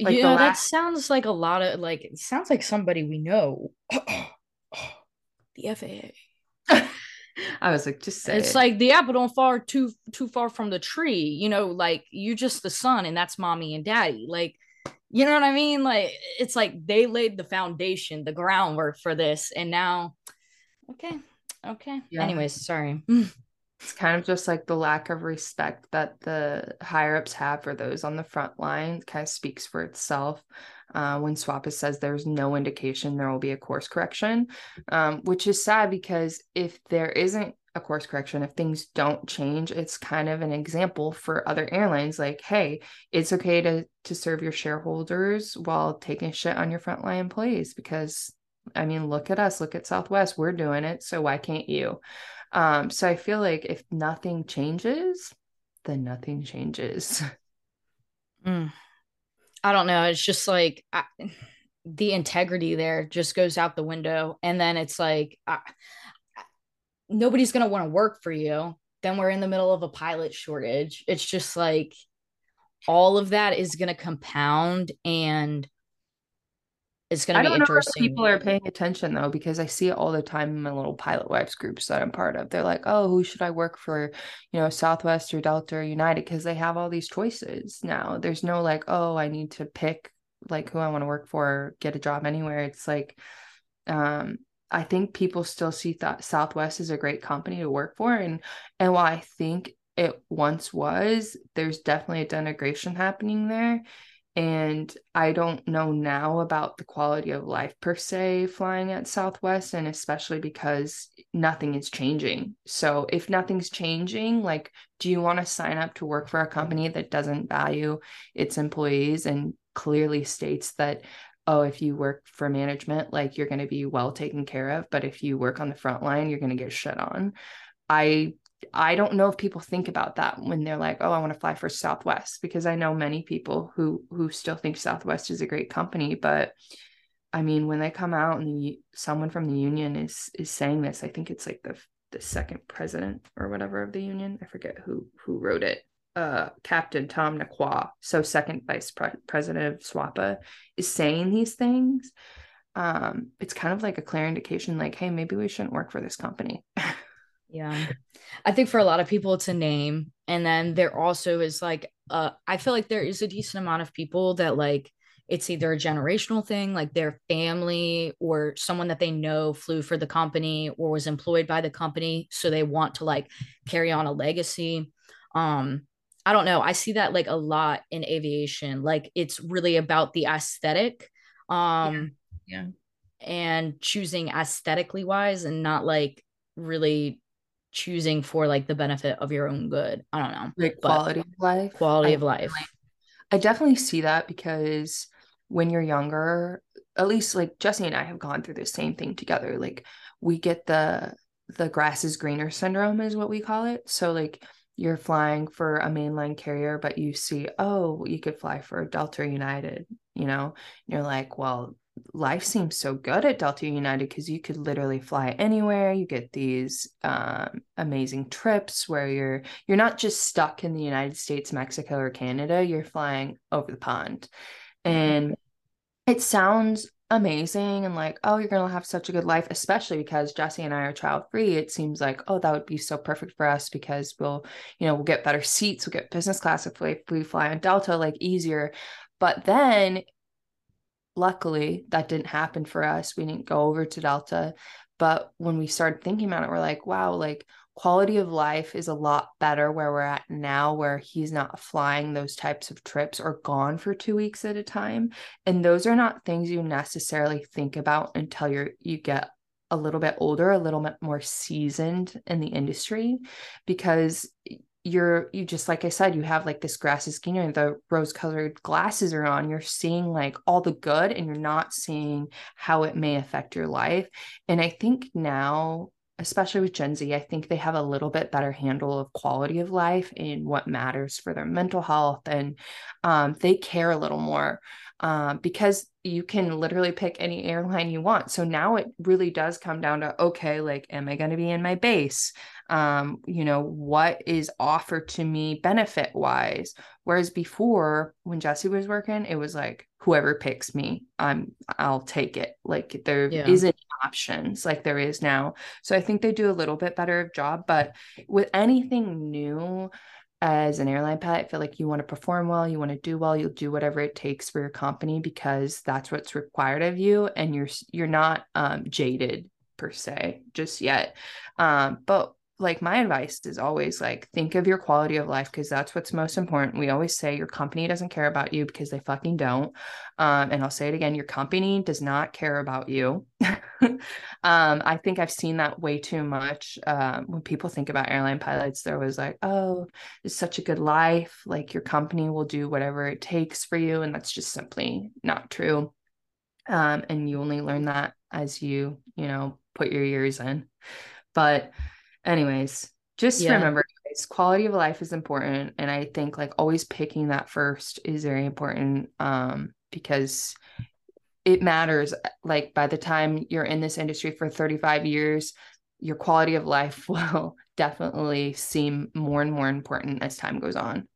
S1: like yeah, last- that sounds like a lot of like it sounds like somebody we know. the FAA.
S3: I was like, just say
S1: it's
S3: it.
S1: like the apple don't fall too too far from the tree. You know, like you're just the son, and that's mommy and daddy. Like, you know what I mean? Like it's like they laid the foundation, the groundwork for this, and now, okay, okay. Yeah. Anyways, sorry.
S3: it's kind of just like the lack of respect that the higher ups have for those on the front line kind of speaks for itself uh, when SWAPA says there's no indication there will be a course correction, um, which is sad because if there isn't a course correction, if things don't change, it's kind of an example for other airlines like, hey, it's okay to to serve your shareholders while taking shit on your frontline employees because I mean, look at us, look at Southwest, we're doing it, so why can't you? Um, so I feel like if nothing changes, then nothing changes.
S1: Mm. I don't know. It's just like I, the integrity there just goes out the window. And then it's like, I, nobody's going to want to work for you. Then we're in the middle of a pilot shortage. It's just like all of that is going to compound and it's going to be interesting.
S3: people are paying attention though, because I see it all the time in my little pilot wives groups that I'm part of. They're like, "Oh, who should I work for? You know, Southwest or Delta or United?" Because they have all these choices now. There's no like, "Oh, I need to pick like who I want to work for, get a job anywhere." It's like, um, I think people still see that Southwest is a great company to work for, and and while I think it once was, there's definitely a denigration happening there and I don't know now about the quality of life per se flying at Southwest, and especially because nothing is changing. So, if nothing's changing, like, do you want to sign up to work for a company that doesn't value its employees and clearly states that, oh, if you work for management, like you're going to be well taken care of, but if you work on the front line, you're going to get shit on? I I don't know if people think about that when they're like, "Oh, I want to fly for Southwest," because I know many people who who still think Southwest is a great company, but I mean, when they come out and the, someone from the union is is saying this, I think it's like the the second president or whatever of the union. I forget who who wrote it. Uh, Captain Tom Nakwa, so second vice pre- president of SWAPA, is saying these things. Um, it's kind of like a clear indication, like, hey, maybe we shouldn't work for this company.
S1: Yeah. I think for a lot of people it's a name. And then there also is like uh I feel like there is a decent amount of people that like it's either a generational thing, like their family or someone that they know flew for the company or was employed by the company. So they want to like carry on a legacy. Um, I don't know. I see that like a lot in aviation. Like it's really about the aesthetic. Um
S3: yeah. yeah.
S1: And choosing aesthetically wise and not like really choosing for like the benefit of your own good. I don't know.
S3: Like quality of life.
S1: Quality I, of life.
S3: I definitely see that because when you're younger, at least like Jesse and I have gone through the same thing together. Like we get the the grass is greener syndrome is what we call it. So like you're flying for a mainline carrier, but you see, oh, you could fly for Delta United, you know, and you're like, well, life seems so good at Delta United because you could literally fly anywhere. You get these um, amazing trips where you're you're not just stuck in the United States, Mexico, or Canada. You're flying over the pond, and it sounds amazing and like oh you're gonna have such a good life especially because jesse and i are child free it seems like oh that would be so perfect for us because we'll you know we'll get better seats we'll get business class if we, if we fly on delta like easier but then luckily that didn't happen for us. We didn't go over to delta. But when we started thinking about it we're like wow like quality of life is a lot better where we're at now where he's not flying those types of trips or gone for 2 weeks at a time. And those are not things you necessarily think about until you're you get a little bit older a little bit more seasoned in the industry because you're you just like I said, you have like this grass is greener, the rose colored glasses are on. You're seeing like all the good and you're not seeing how it may affect your life. And I think now, especially with Gen Z, I think they have a little bit better handle of quality of life and what matters for their mental health. And um, they care a little more um, because you can literally pick any airline you want. So now it really does come down to okay, like, am I going to be in my base? Um, you know, what is offered to me benefit wise? Whereas before, when Jesse was working, it was like whoever picks me, I'm I'll take it. Like there yeah. not options like there is now. So I think they do a little bit better of job. But with anything new, as an airline pilot, I feel like you want to perform well, you want to do well, you'll do whatever it takes for your company because that's what's required of you, and you're you're not um, jaded per se just yet. Um, but like my advice is always like think of your quality of life because that's what's most important. We always say your company doesn't care about you because they fucking don't. Um, and I'll say it again, your company does not care about you. um, I think I've seen that way too much. Um, when people think about airline pilots, they're always like, oh, it's such a good life. Like your company will do whatever it takes for you. And that's just simply not true. Um, and you only learn that as you, you know, put your years in. But anyways just yeah. remember guys, quality of life is important and i think like always picking that first is very important um because it matters like by the time you're in this industry for 35 years your quality of life will definitely seem more and more important as time goes on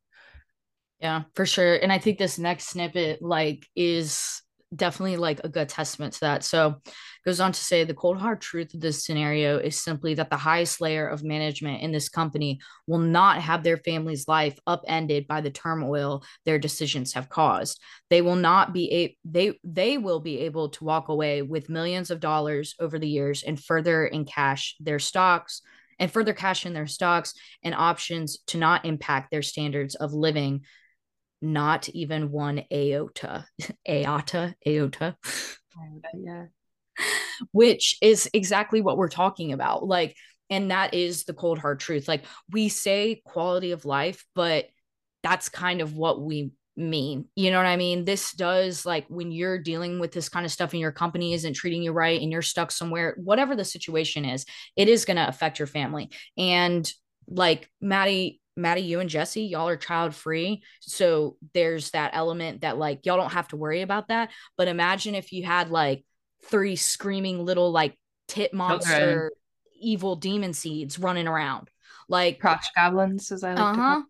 S1: yeah for sure and i think this next snippet like is definitely like a good testament to that. So goes on to say the cold hard truth of this scenario is simply that the highest layer of management in this company will not have their family's life upended by the turmoil their decisions have caused. They will not be a they they will be able to walk away with millions of dollars over the years and further in cash their stocks and further cash in their stocks and options to not impact their standards of living not even one aota, aota, aota. yeah. Which is exactly what we're talking about. Like, and that is the cold hard truth. Like, we say quality of life, but that's kind of what we mean. You know what I mean? This does like when you're dealing with this kind of stuff and your company isn't treating you right and you're stuck somewhere, whatever the situation is, it is going to affect your family. And like Maddie Maddie, you and Jesse, y'all are child free. So there's that element that like y'all don't have to worry about that. But imagine if you had like three screaming little like tit monster okay. evil demon seeds running around. Like
S3: crotch goblins, as I like uh-huh.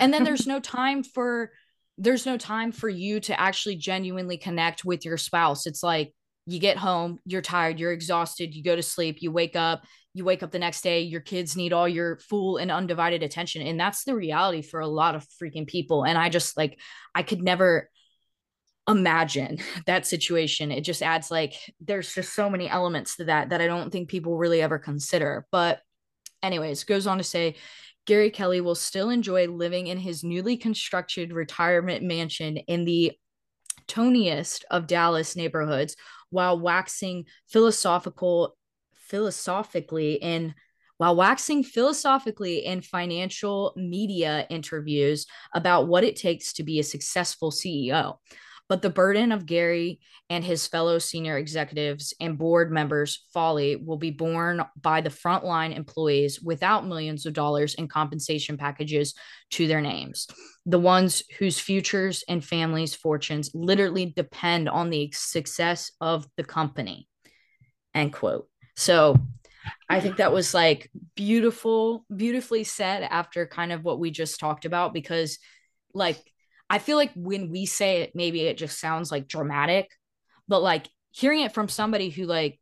S1: and then there's no time for there's no time for you to actually genuinely connect with your spouse. It's like you get home, you're tired, you're exhausted, you go to sleep, you wake up, you wake up the next day, your kids need all your full and undivided attention. And that's the reality for a lot of freaking people. And I just like, I could never imagine that situation. It just adds like, there's just so many elements to that that I don't think people really ever consider. But, anyways, goes on to say, Gary Kelly will still enjoy living in his newly constructed retirement mansion in the toniest of Dallas neighborhoods while waxing philosophical philosophically in while waxing philosophically in financial media interviews about what it takes to be a successful CEO. But the burden of Gary and his fellow senior executives and board members' folly will be borne by the frontline employees without millions of dollars in compensation packages to their names. The ones whose futures and families' fortunes literally depend on the success of the company. End quote. So I think that was like beautiful, beautifully said after kind of what we just talked about because like I feel like when we say it, maybe it just sounds like dramatic, but like hearing it from somebody who like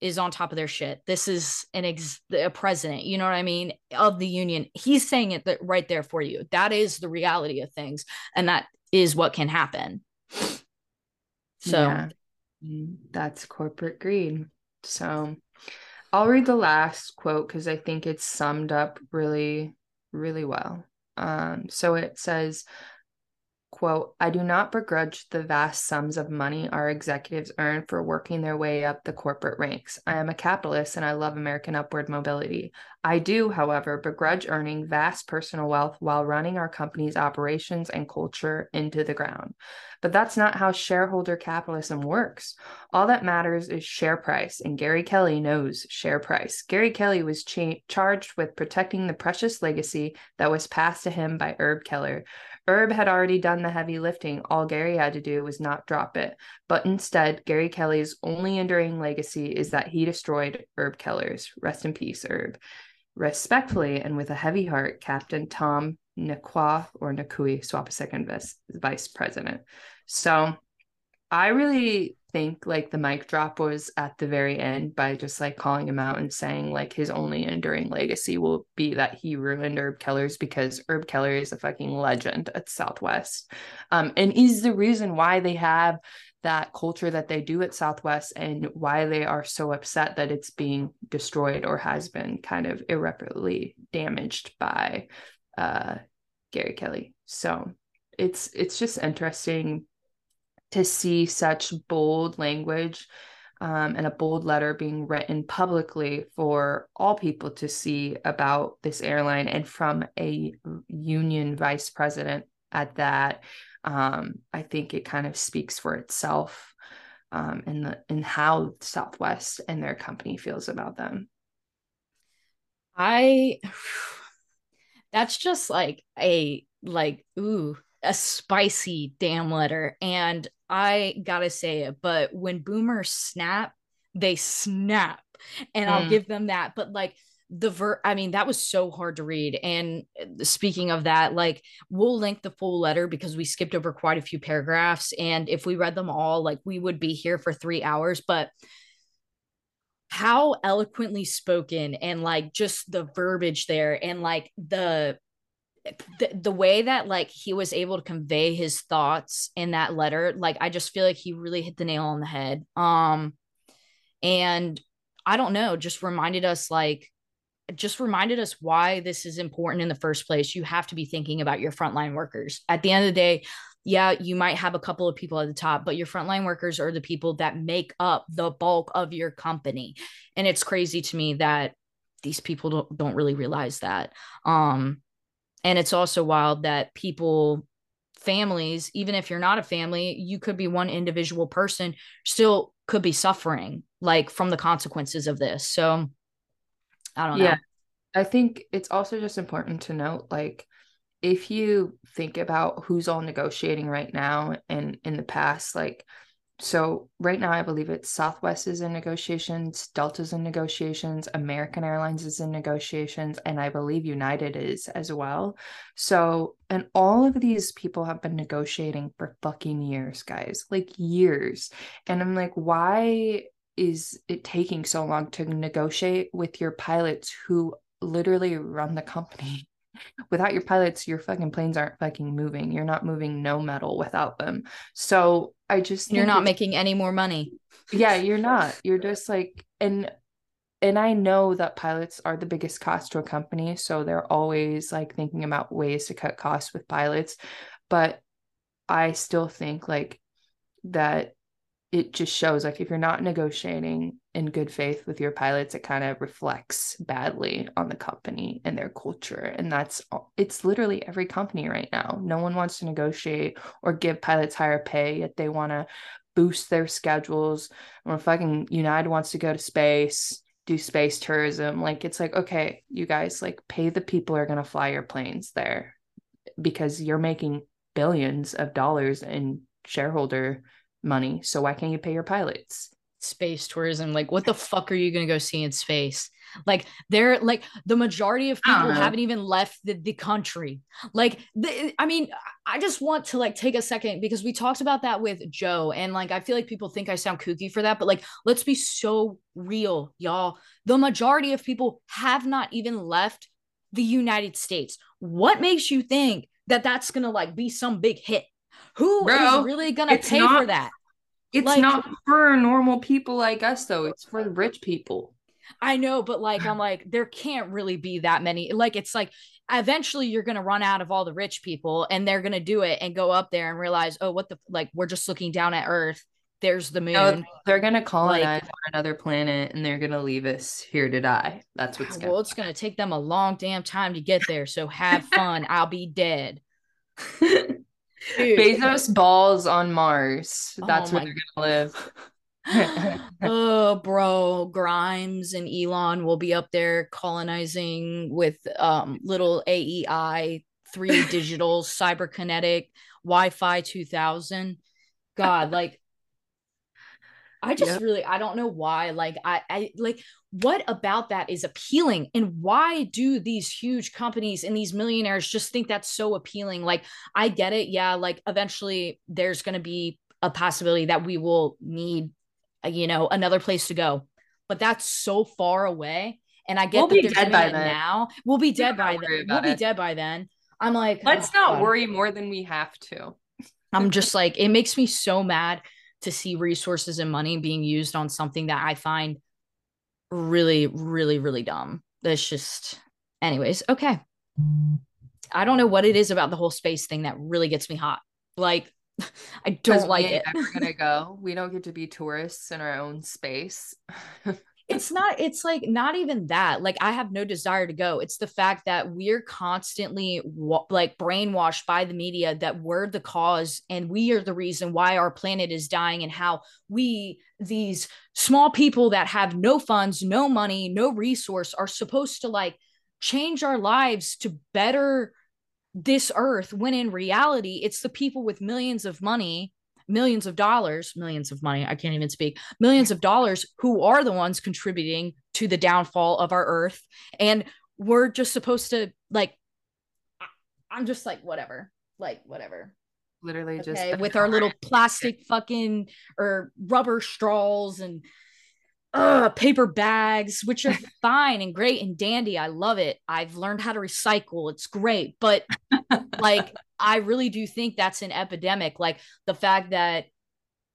S1: is on top of their shit. This is an ex a president, you know what I mean, of the union. He's saying it th- right there for you. That is the reality of things, and that is what can happen. So yeah.
S3: Mm, that's corporate greed. So I'll read the last quote because I think it's summed up really, really well. Um, so it says, quote, I do not begrudge the vast sums of money our executives earn for working their way up the corporate ranks. I am a capitalist and I love American upward mobility. I do, however, begrudge earning vast personal wealth while running our company's operations and culture into the ground. But that's not how shareholder capitalism works. All that matters is share price, and Gary Kelly knows share price. Gary Kelly was cha- charged with protecting the precious legacy that was passed to him by Herb Kelleher. Herb had already done the heavy lifting. All Gary had to do was not drop it. But instead, Gary Kelly's only enduring legacy is that he destroyed Herb Kelleher's. Rest in peace, Herb. Respectfully and with a heavy heart, Captain Tom Nakwa or Nakui, SWAPA second vice, vice president. So I really think like the mic drop was at the very end by just like calling him out and saying like his only enduring legacy will be that he ruined Herb Kelleher's because Herb Kelleher is a fucking legend at Southwest. Um, and is the reason why they have that culture that they do at Southwest and why they are so upset that it's being destroyed or has been kind of irreparably damaged by uh, Gary Kelly. So it's it's just interesting to see such bold language um, and a bold letter being written publicly for all people to see about this airline and from a union vice president at that. Um, I think it kind of speaks for itself um, in the in how Southwest and their company feels about them.
S1: I that's just like a like ooh a spicy damn letter and I gotta say it, but when boomers snap, they snap. And mm. I'll give them that. But like the ver I mean, that was so hard to read. And uh, speaking of that, like we'll link the full letter because we skipped over quite a few paragraphs. And if we read them all, like we would be here for three hours. But how eloquently spoken and like just the verbiage there and like the the, the way that like he was able to convey his thoughts in that letter like i just feel like he really hit the nail on the head um and i don't know just reminded us like just reminded us why this is important in the first place. You have to be thinking about your frontline workers. At the end of the day yeah you might have a couple of people at the top but your frontline workers are the people that make up the bulk of your company. And it's crazy to me that these people don't, don't really realize that. Um and it's also wild that people families even if you're not a family you could be one individual person still could be suffering like from the consequences of this. So i don't know yeah
S3: i think it's also just important to note like if you think about who's all negotiating right now and in the past like so right now, I believe it's Southwest is in negotiations, Delta's in negotiations, American Airlines is in negotiations, and I believe United is as well. So, and all of these people have been negotiating for fucking years, guys, like years. And I'm like, why is it taking so long to negotiate with your pilots who literally run the company? without your pilots, your fucking planes aren't fucking moving. You're not moving no metal without them. So I just
S1: you're not making any more money.
S3: Yeah, you're not. You're just like and and I know that pilots are the biggest cost to a company, so they're always like thinking about ways to cut costs with pilots, but I still think like that it just shows like if you're not negotiating in good faith with your pilots it kind of reflects badly on the company and their culture. And that's it's literally every company right now. No one wants to negotiate or give pilots higher pay yet they want to boost their schedules. Or fucking united wants to go to space do space tourism like it's like okay you guys like pay the people who are going to fly your planes there because you're making billions of dollars in shareholder money. So why can't you pay your pilots?
S1: Space tourism. Like, what the fuck are you to go see in space? Like, they're like the majority of people haven't even left the, the country. Like, the, I mean, I just want to like take a second because we talked about that with Joe. And like, I feel like people think I sound kooky for that, but like, let's be so real, y'all. The majority of people have not even left the United States. What makes you think that that's going to like be some big hit? Who Bro, is really gonna pay not, for that?
S3: It's like, not for normal people like us though. It's for rich people.
S1: I know, but like I'm like, there can't really be that many. Like it's like eventually you're going to run out of all the rich people and they're going to do it and go up there and realize oh what the like we're just looking down at earth there's the oh, moon
S3: no, they're gonna colonize like, another planet and they're gonna leave us here to die that's what's
S1: well it's gonna take them a long damn time to get there so have fun i'll be dead
S3: bezos balls on mars. That's oh where they're gonna live.
S1: Oh, bro, Grimes and Elon will be up there colonizing with um little AEI, three digital, cyberkinetic, Wi-Fi 2000. God, like I just yep. really I don't know why like I I like what about that is appealing and why do these huge companies and these millionaires just think that's so appealing like I get it yeah like eventually there's going to be a possibility that we will need uh, you know, another place to go. But that's so far away. And I get we'll that they're dead by then. now. We'll be dead by then. We'll be dead by then. I'm like,
S3: let's oh, not God. worry more than we have to.
S1: I'm just like, it makes me so mad to see resources and money being used on something that I find really, really, really dumb. That's just, anyways, okay. I don't know what it is about the whole space thing that really gets me hot. Like, I don't like it.
S3: We're gonna go. We don't get to be tourists in our own space.
S1: it's not. It's like not even that. Like I have no desire to go. It's the fact that we're constantly wa- like brainwashed by the media that we're the cause and we are the reason why our planet is dying and how we these small people that have no funds, no money, no resource are supposed to like change our lives to better this earth when in reality it's the people with millions of money millions of dollars millions of money i can't even speak millions of dollars who are the ones contributing to the downfall of our earth. And we're just supposed to like i'm just like whatever like whatever.
S3: Literally okay,
S1: just with our little plastic fucking or rubber straws and uh, paper bags, which are fine and great and dandy. I love it. I've learned how to recycle. It's great. But like, I really do think that's an epidemic. Like the fact that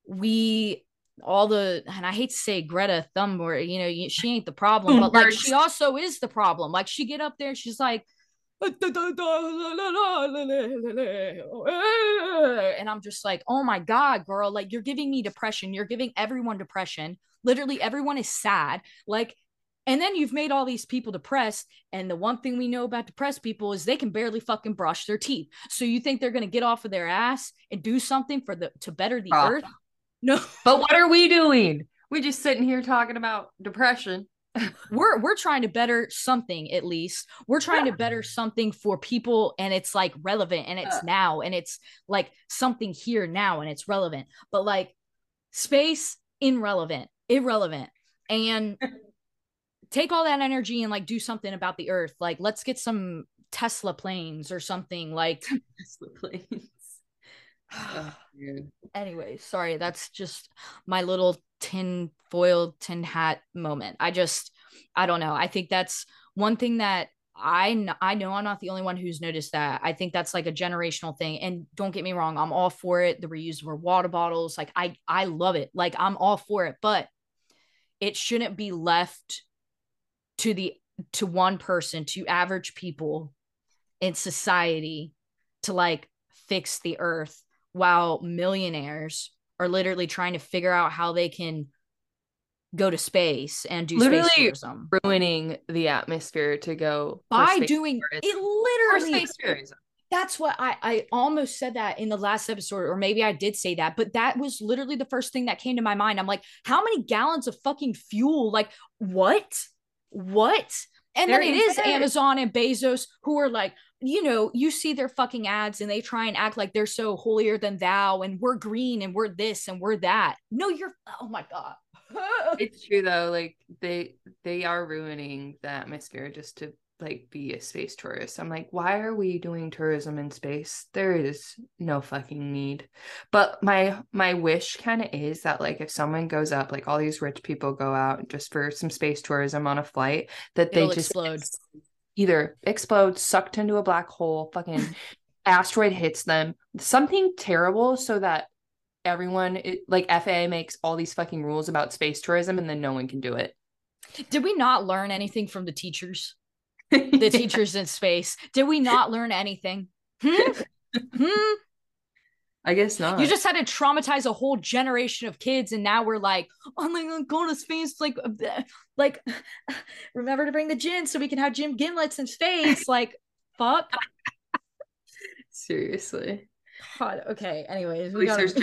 S1: we all the and I hate to say Greta Thunberg, you know, she ain't the problem, but like she also is the problem. Like she get up there, she's like, and I'm just like, oh my God, girl, like you're giving me depression. You're giving everyone depression. Literally, everyone is sad. Like, and then you've made all these people depressed. And the one thing we know about depressed people is they can barely fucking brush their teeth. So you think they're gonna get off of their ass and do something for the to better the earth? No.
S3: But what are we doing? We're just sitting here talking about depression
S1: we're we're trying to better something at least we're trying to better something for people and it's like relevant and it's now and it's like something here now and it's relevant but like space irrelevant irrelevant. And take all that energy and like do something about the earth. Like let's get some tesla planes or something like tesla planes. Oh, anyway sorry that's just my little tin foil tin hat moment. I just i don't know. I think that's one thing that I I know I'm not the only one who's noticed that. I think that's like a generational thing. And don't get me wrong, I'm all for it. The reusable water bottles, like I I love it. Like I'm all for it, but it shouldn't be left to the to one person, to average people in society to like fix the earth while millionaires are literally trying to figure out how they can go to space and do literally space tourism.
S3: ruining the atmosphere to go
S1: by doing it literally that's what I, I almost said that in the last episode or maybe i did say that but that was literally the first thing that came to my mind i'm like how many gallons of fucking fuel like what what and there then it is Amazon and Bezos who are like, you know, you see their fucking ads and they try and act like they're so holier than thou and we're green and we're this and we're that. No, you're oh my god.
S3: it's true though, like they they are ruining the atmosphere just to like be a space tourist. I'm like, why are we doing tourism in space? There is no fucking need. But my my wish kind of is that like if someone goes up, like all these rich people go out just for some space tourism on a flight, that It'll they just explode. either explode, sucked into a black hole, fucking asteroid hits them, something terrible, so that everyone it, like FAA makes all these fucking rules about space tourism and then no one can do it.
S1: Did we not learn anything from the teachers? the teachers in space. Did we not learn anything? Hmm? Hmm?
S3: I guess not.
S1: You just had to traumatize a whole generation of kids, and now we're like, oh my god, go to space, like, uh, like, remember to bring the gin so we can have Jim Gimlets in space. Like, fuck.
S3: Seriously.
S1: God. Okay. Anyways, we got.
S3: there's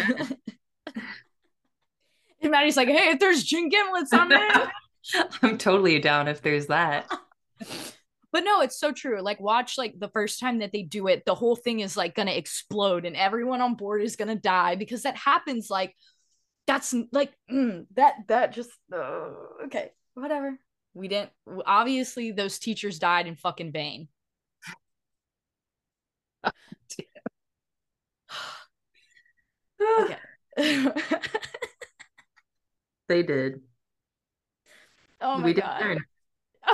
S1: and Maddie's like, hey, if there's Jim Gimlets on there.
S3: I'm totally down if there's that.
S1: but no it's so true like watch like the first time that they do it the whole thing is like gonna explode and everyone on board is gonna die because that happens like that's like mm, that that just uh, okay whatever we didn't obviously those teachers died in fucking vain okay
S3: they did.
S1: oh my
S3: we did
S1: god
S3: learn.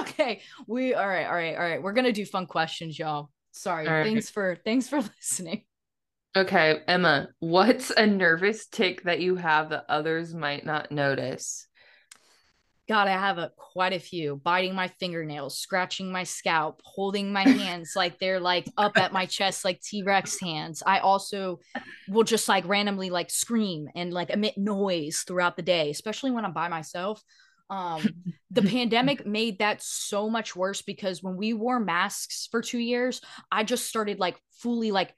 S1: okay we all right all right all right we're gonna do fun questions y'all sorry
S3: All right.
S1: thanks for thanks for listening
S3: Okay, Emma, what's a nervous tick that you have that others might not notice?
S1: God, I have a quite a few. Biting my fingernails, scratching my scalp, holding my hands like they're like up at my chest like T-Rex hands. I also will just like randomly like scream and like emit noise throughout the day, especially when I'm by myself. Um the pandemic made that so much worse because when we wore masks for 2 years, I just started like fully like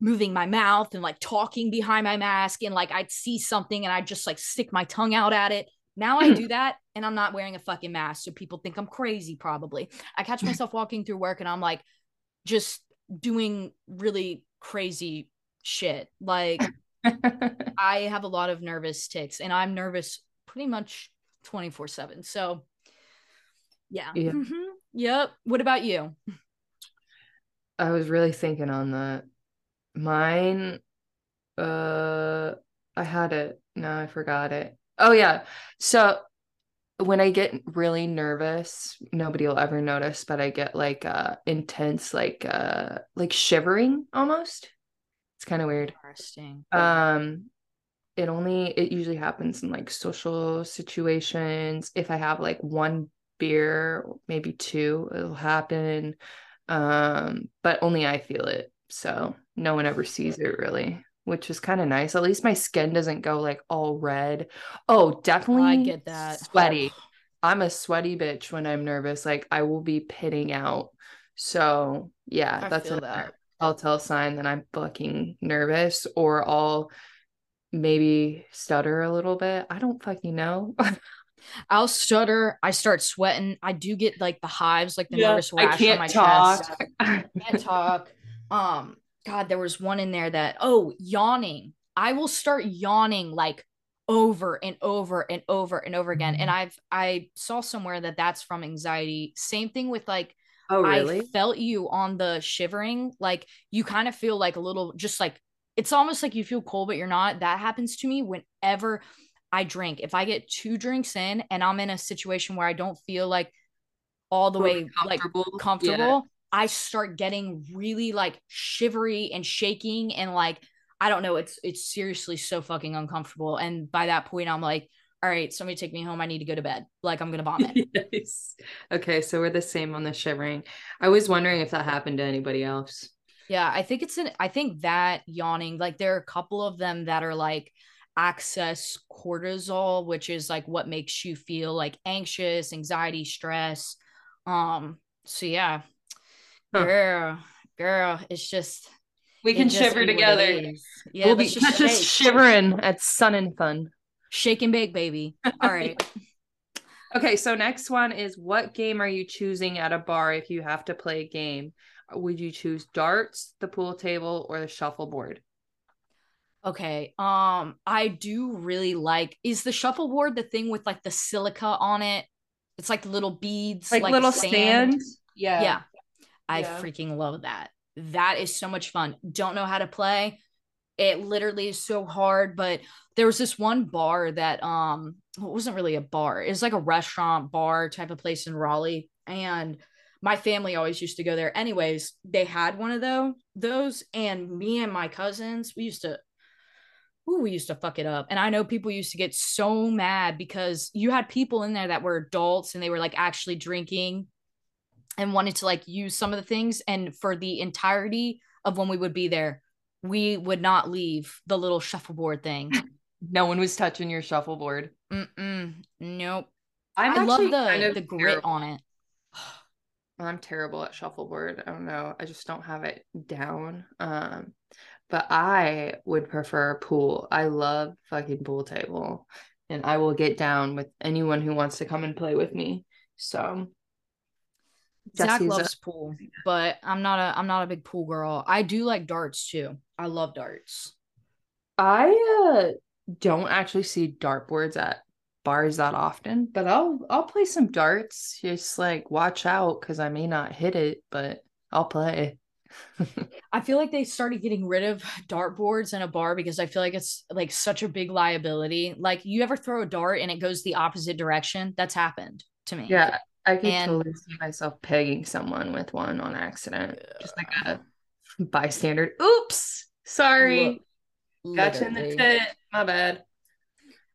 S1: moving my mouth and like talking behind my mask and like I'd see something and I'd just like stick my tongue out at it. Now I do that and I'm not wearing a fucking mask. So people think I'm crazy, probably. I catch myself walking through work and I'm like just doing really crazy shit. Like I have a lot of nervous ticks and I'm nervous pretty much 24 7. So yeah.
S3: Yeah.
S1: Mhm. Yep. What about you?
S3: I was really thinking on that. Mine, uh, I had it. No, I forgot it. Oh yeah. So when I get really nervous, nobody will ever notice, but I get like uh intense, like uh like shivering almost. It's kind of weird.
S1: Interesting.
S3: Um, it only it usually happens in like social situations. If I have like one beer, maybe two, it'll happen. Um, but only I feel it. So no one ever sees it really, which is kind of nice. At least my skin doesn't go like all red. Oh, definitely
S1: I get that.
S3: sweaty. I'm a sweaty bitch when I'm nervous. Like I will be pitting out. So yeah,
S1: I
S3: that's
S1: that.
S3: telltale sign that I'm fucking nervous or I'll maybe stutter a little bit. I don't fucking know.
S1: I'll stutter. I start sweating. I do get like the hives, like the nervous rash on
S3: can't
S1: my
S3: talk.
S1: chest. Can't talk. Um, God, there was one in there that oh, yawning. I will start yawning like over and over and over and over again.
S3: Mm-hmm.
S1: And I've I saw somewhere that that's from anxiety. Same thing with like
S3: oh
S1: I
S3: really?
S1: felt you on the shivering. Like you kind of feel like a little, just like it's almost like you feel cold, but you're not. That happens to me whenever I drink. If I get two drinks in and I'm in a situation where I don't feel like all the way like
S3: Comfortable.
S1: comfortable, I start getting really like shivery and shaking and like I don't know. It's it's seriously so fucking uncomfortable. And by that point, I'm like, all right, somebody take me home. I need to go to bed. Like I'm gonna vomit.
S3: yes. Okay, so we're the same on the shivering. I was wondering if that happened to anybody else.
S1: Yeah, I think it's an I think that yawning, like there are a couple of them that are like access cortisol, which is like what makes you feel like anxious, anxiety, stress. Um, so yeah.
S3: Huh.
S1: Girl, girl, it's just
S3: We can shiver
S1: be what it
S3: together.
S1: Yeah,
S3: we'll be
S1: just
S3: just, shivering at sun and fun.
S1: Shake and bake, baby. All right.
S3: Okay, so next one is what game are you choosing at a bar if you have to play a game? Would you choose darts, the pool table, or the shuffleboard?
S1: Okay. Um, I do really like is the shuffleboard the thing with like the silica on it? It's like little beads,
S3: Like, little sand? Yeah.
S1: Yeah. I
S3: Yeah.
S1: freaking love that. That is so much fun. Don't know how to play. It literally is so hard, but there was this one bar that um well, it wasn't really a bar. It was like a restaurant bar type of place in Raleigh and my family always used to go there. Anyways, they had one of those those and me and my cousins, we used to Ooh, we used to fuck it up. And I know people used to get so mad because you had people in there that were adults and they were like actually drinking and wanted to like use some of the things. And for the entirety of when we would be there, we would not leave the little shuffleboard thing.
S3: No one was touching your shuffleboard.
S1: Mm-mm, nope.
S3: I'm
S1: I love the
S3: kind of
S1: the grit
S3: terrible-
S1: on it.
S3: I'm terrible at shuffleboard. I don't know. I just don't have it down. Um, but I would prefer pool. I love fucking pool table, and I will get down with anyone who wants to come and play with me. So
S1: Zach
S3: Jesse's a-
S1: loves pool, but I'm not a I'm not a big pool girl. I do like darts too. I love darts.
S3: I uh, don't actually see dartboards at bars that often, but I'll I'll play some darts. Just like watch out because I may not hit it, but I'll play.
S1: I feel like they started getting rid of dartboards in a bar because I feel like it's like such a big liability. Like you ever throw a dart and it goes the opposite direction? That's happened to me.
S3: Yeah, I could
S1: And-
S3: totally see myself pegging someone with one on accident, just like a bystander. Oops, sorry, gotcha in the tit. My bad.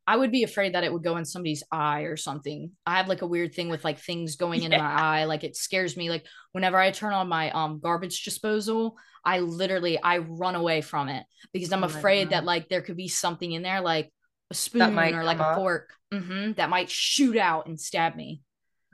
S1: I would be afraid that it would go in somebody's eye or something. I have like a weird thing with like things going into my eye. Like it scares me. Like whenever I turn on my um garbage disposal, I literally I run away from it because I'm
S3: Oh
S1: afraid that like there could be something in there like a spoon or like a fork hmm that might shoot out and stab me.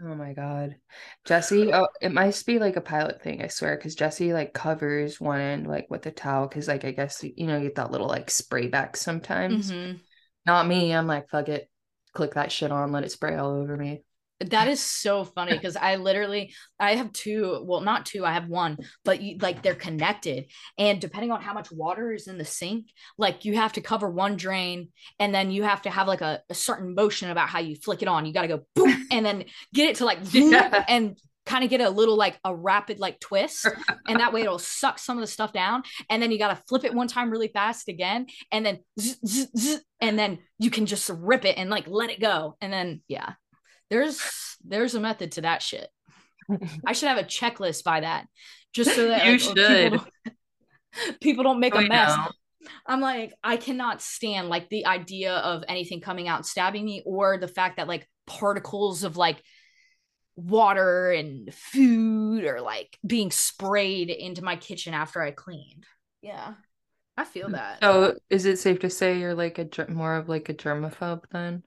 S3: Oh my god, Jesse. Oh, it must be like a pilot thing. I swear, because Jesse like covers one end like with a towel, because like I guess you know you get that little like spray back sometimes.
S1: Mhm.
S3: Not me. I'm like fuck it, click that shit on, let it spray all over me.
S1: That is so funny because I literally I have two, well not two, I have one, but you, like they're connected. And depending on how much water is in the sink, like you have to cover one drain and then you have to have like a, a certain motion about how you flick it on. You got to go boom and then get it to like
S3: Yeah.
S1: and kind of get a little like a rapid like twist. And that way it'll suck some of the stuff down. And then you got to flip it one time really fast again and then zzz, zzz, zzz, and then you can just rip it and like let it go. And then yeah there's there's a method to that shit i should have a checklist by that just so that
S3: You
S1: like, oh,
S3: should.
S1: people don't, people don't make
S3: oh,
S1: a mess
S3: know.
S1: i'm like i cannot stand like the idea of anything coming out and stabbing me or the fact that like particles of like water and food or like being sprayed into my kitchen after I cleaned. Yeah. I feel mm. that.
S3: So is it safe to say you're like a more of like a germaphobe then?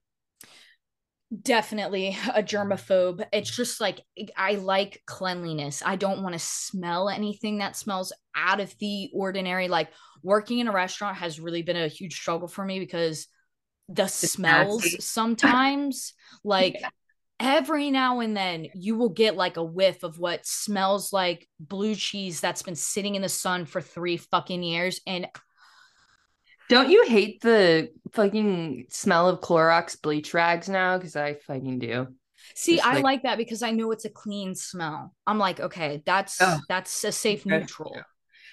S1: Definitely a germaphobe. It's just like I like cleanliness. I don't want to smell anything that smells out of the ordinary. Like working in a restaurant has really been a huge struggle for me because the smells
S3: nasty.
S1: sometimes like every now and then you will get like a whiff of what smells like blue cheese that's been sitting in the sun for 3 fucking years and
S3: Don't you hate the fucking smell of Clorox bleach rags now? Because I fucking do.
S1: See,
S3: Just
S1: I
S3: like-
S1: like that because I know it's a clean smell. I'm like, okay, that's
S3: Oh,
S1: that's a safe
S3: okay.
S1: neutral.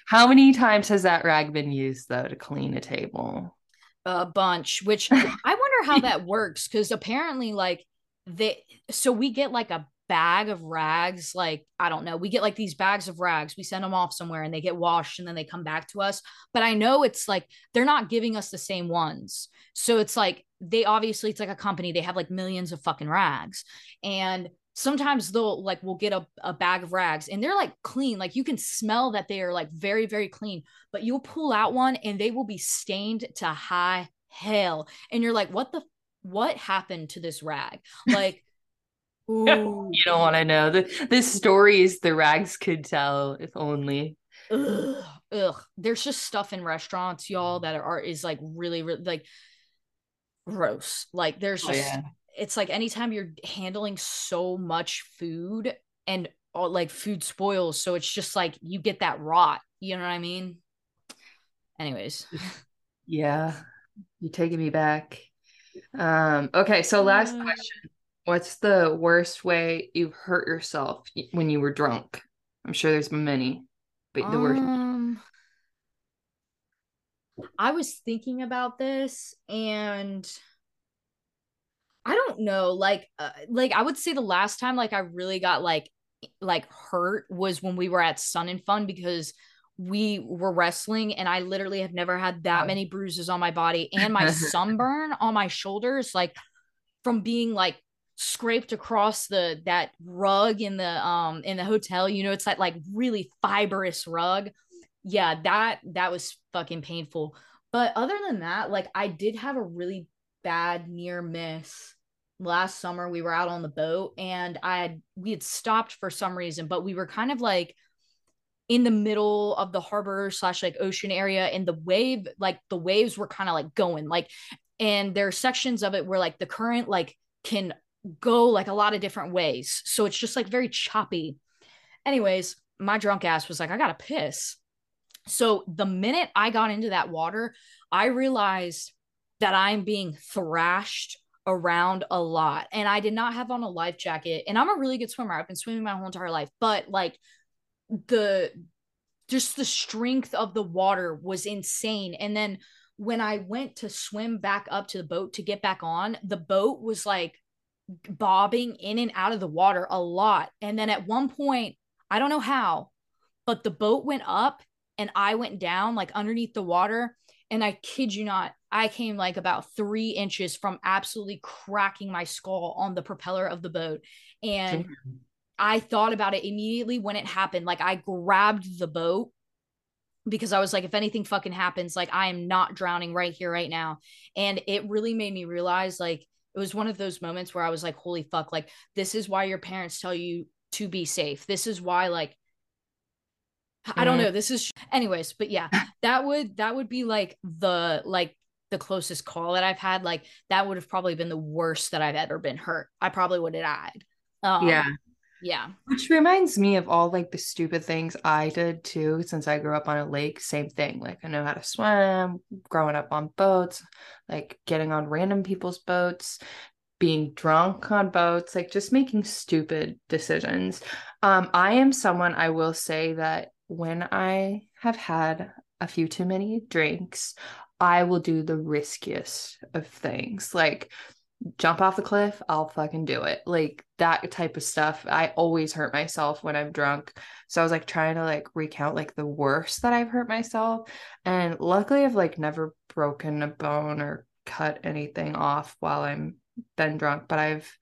S3: How many times has that rag been used though to clean a table?
S1: A bunch, which I wonder how that works because apparently, like they, so we get like a bag of rags. Like I don't know, we get like these bags of rags. We send them off somewhere and they get washed and then they come back to us. But I know it's like they're not giving us the same ones. So it's like they obviously it's like a company. They have like millions of fucking rags and sometimes they'll like we'll get a, a bag of rags and they're like clean like you can smell that they are like very very clean but you'll pull out one and they will be stained to high hell and you're like what the what happened to this rag like
S3: You don't want to know. The, the stories the rags could tell, if only.
S1: ugh, ugh. there's just stuff in restaurants y'all that are is like really, really like gross like there's
S3: Oh,
S1: just
S3: yeah.
S1: it's like anytime you're handling so much food and all, like food spoils so it's just like you get that rot you know what i mean anyways
S3: Yeah. You're taking me back. Um, okay, so last
S1: Uh,
S3: question. What's the worst way you've hurt yourself when you were drunk? I'm sure there's many, but the worst.
S1: um i was thinking about this and i don't know like uh, like i would say the last time like i really got like like hurt was when we were at Sun 'n Fun because we were wrestling and i literally have never had that many bruises on my body and my sunburn on my shoulders like from being like scraped across the that rug in the um in the hotel you know it's that like really fibrous rug. Yeah that that was fucking painful. But other than that like i did have a really bad near miss last summer. We were out on the boat and i had we had stopped for some reason but we were kind of like in the middle of the harbor slash like ocean area and the wave like the waves were kind of like going like and there are sections of it where like the current like can go like a lot of different ways. So it's just like very choppy. Anyways my drunk ass was like i gotta piss. So the minute i got into that water i realized that i'm being thrashed around a lot. And i did not have on a life jacket. And i'm a really good swimmer. I've been swimming my whole entire life. But like the just the strength of the water was insane. And then when i went to swim back up to the boat to get back on the boat was like bobbing in and out of the water a lot and then at one point i don't know how but the boat went up and i went down like underneath the water and i kid you not i came like about three inches from absolutely cracking my skull on the propeller of the boat and I thought about it immediately when it happened. Like I grabbed the boat because I was like, if anything fucking happens, like I am not drowning right here, right now. And it really made me realize like it was one of those moments where I was like, holy fuck, like this is why your parents tell you to be safe. This is why like I don't know. This is anyways, but yeah, that would that would be like the like the closest call that I've had. Like that would have probably been the worst that I've ever been hurt. I probably would have died.
S3: Um, yeah.
S1: Yeah.
S3: Which reminds me of all like the stupid things I did too, since I grew up on a lake. Same thing. Like I know how to swim, growing up on boats, like getting on random people's boats, being drunk on boats, like just making stupid decisions. Um, I am someone I will say that when I have had a few too many drinks, I will do the riskiest of things. Like jump off the cliff, I'll fucking do it. Like that type of stuff. I always hurt myself when I'm drunk. So I was like trying to like recount like the worst that I've hurt myself. And luckily I've like never broken a bone or cut anything off while I'm been drunk, but I've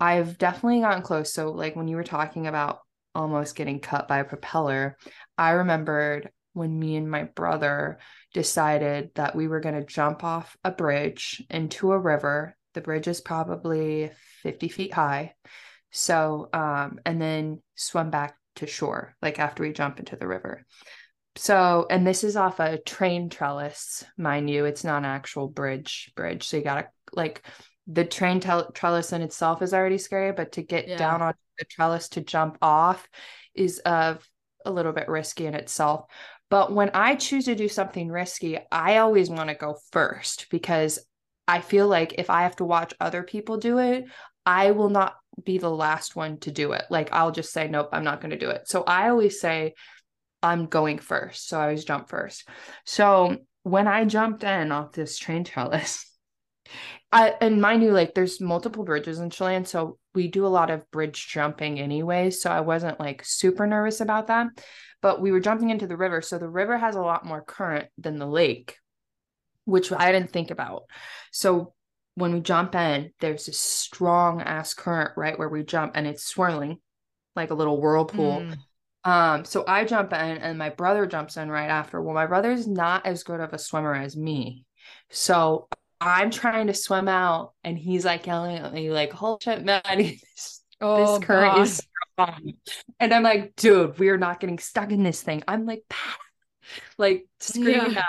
S3: I've definitely gotten close. So like when you were talking about almost getting cut by a propeller, I remembered when me and my brother decided that we were going to jump off a bridge into a river the bridge is probably 50 feet high. So, um, and then swim back to shore, like after we jump into the river. So, and this is off a train trellis, mind you, it's not an actual bridge bridge. So you gotta like the train tel- trellis in itself is already scary, but to get yeah. down on the trellis to jump off is uh, a little bit risky in itself. But when I choose to do something risky, I always want to go first because I feel like if I have to watch other people do it, I will not be the last one to do it. Like I'll just say, nope, I'm not going to do it. So I always say, I'm going first. So I always jump first. So when I jumped in off this train trellis, I, and mind you, like there's multiple bridges in Chelan, so we do a lot of bridge jumping anyway. So I wasn't like super nervous about that. But we were jumping into the river. So the river has a lot more current than the lake which I didn't think about. So when we jump in, there's this strong ass current right where we jump and it's swirling like a little whirlpool. Mm. Um, so I jump in and my brother jumps in right after. Well, my brother's not as good of a swimmer as me. So I'm trying to swim out and he's like yelling at me, like, holy shit, man, this, oh, this current God. is strong. And I'm like, dude, we are not getting stuck in this thing. I'm like, like screaming yeah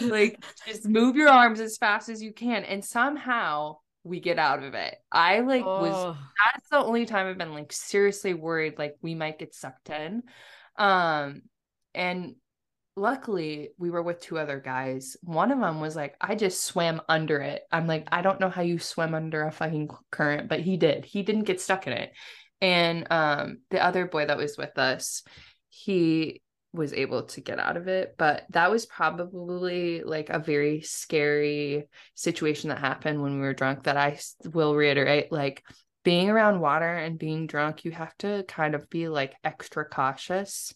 S3: like just move your arms as fast as you can and somehow we get out of it. I like oh. was that's the only time i've been like seriously worried like we might get sucked in. Um and luckily we were with two other guys. One of them was like i just swam under it. I'm like i don't know how you swim under a fucking current but he did. He didn't get stuck in it. And um the other boy that was with us he was able to get out of it but that was probably like a very scary situation that happened when we were drunk that i will reiterate like being around water and being drunk you have to kind of be like extra cautious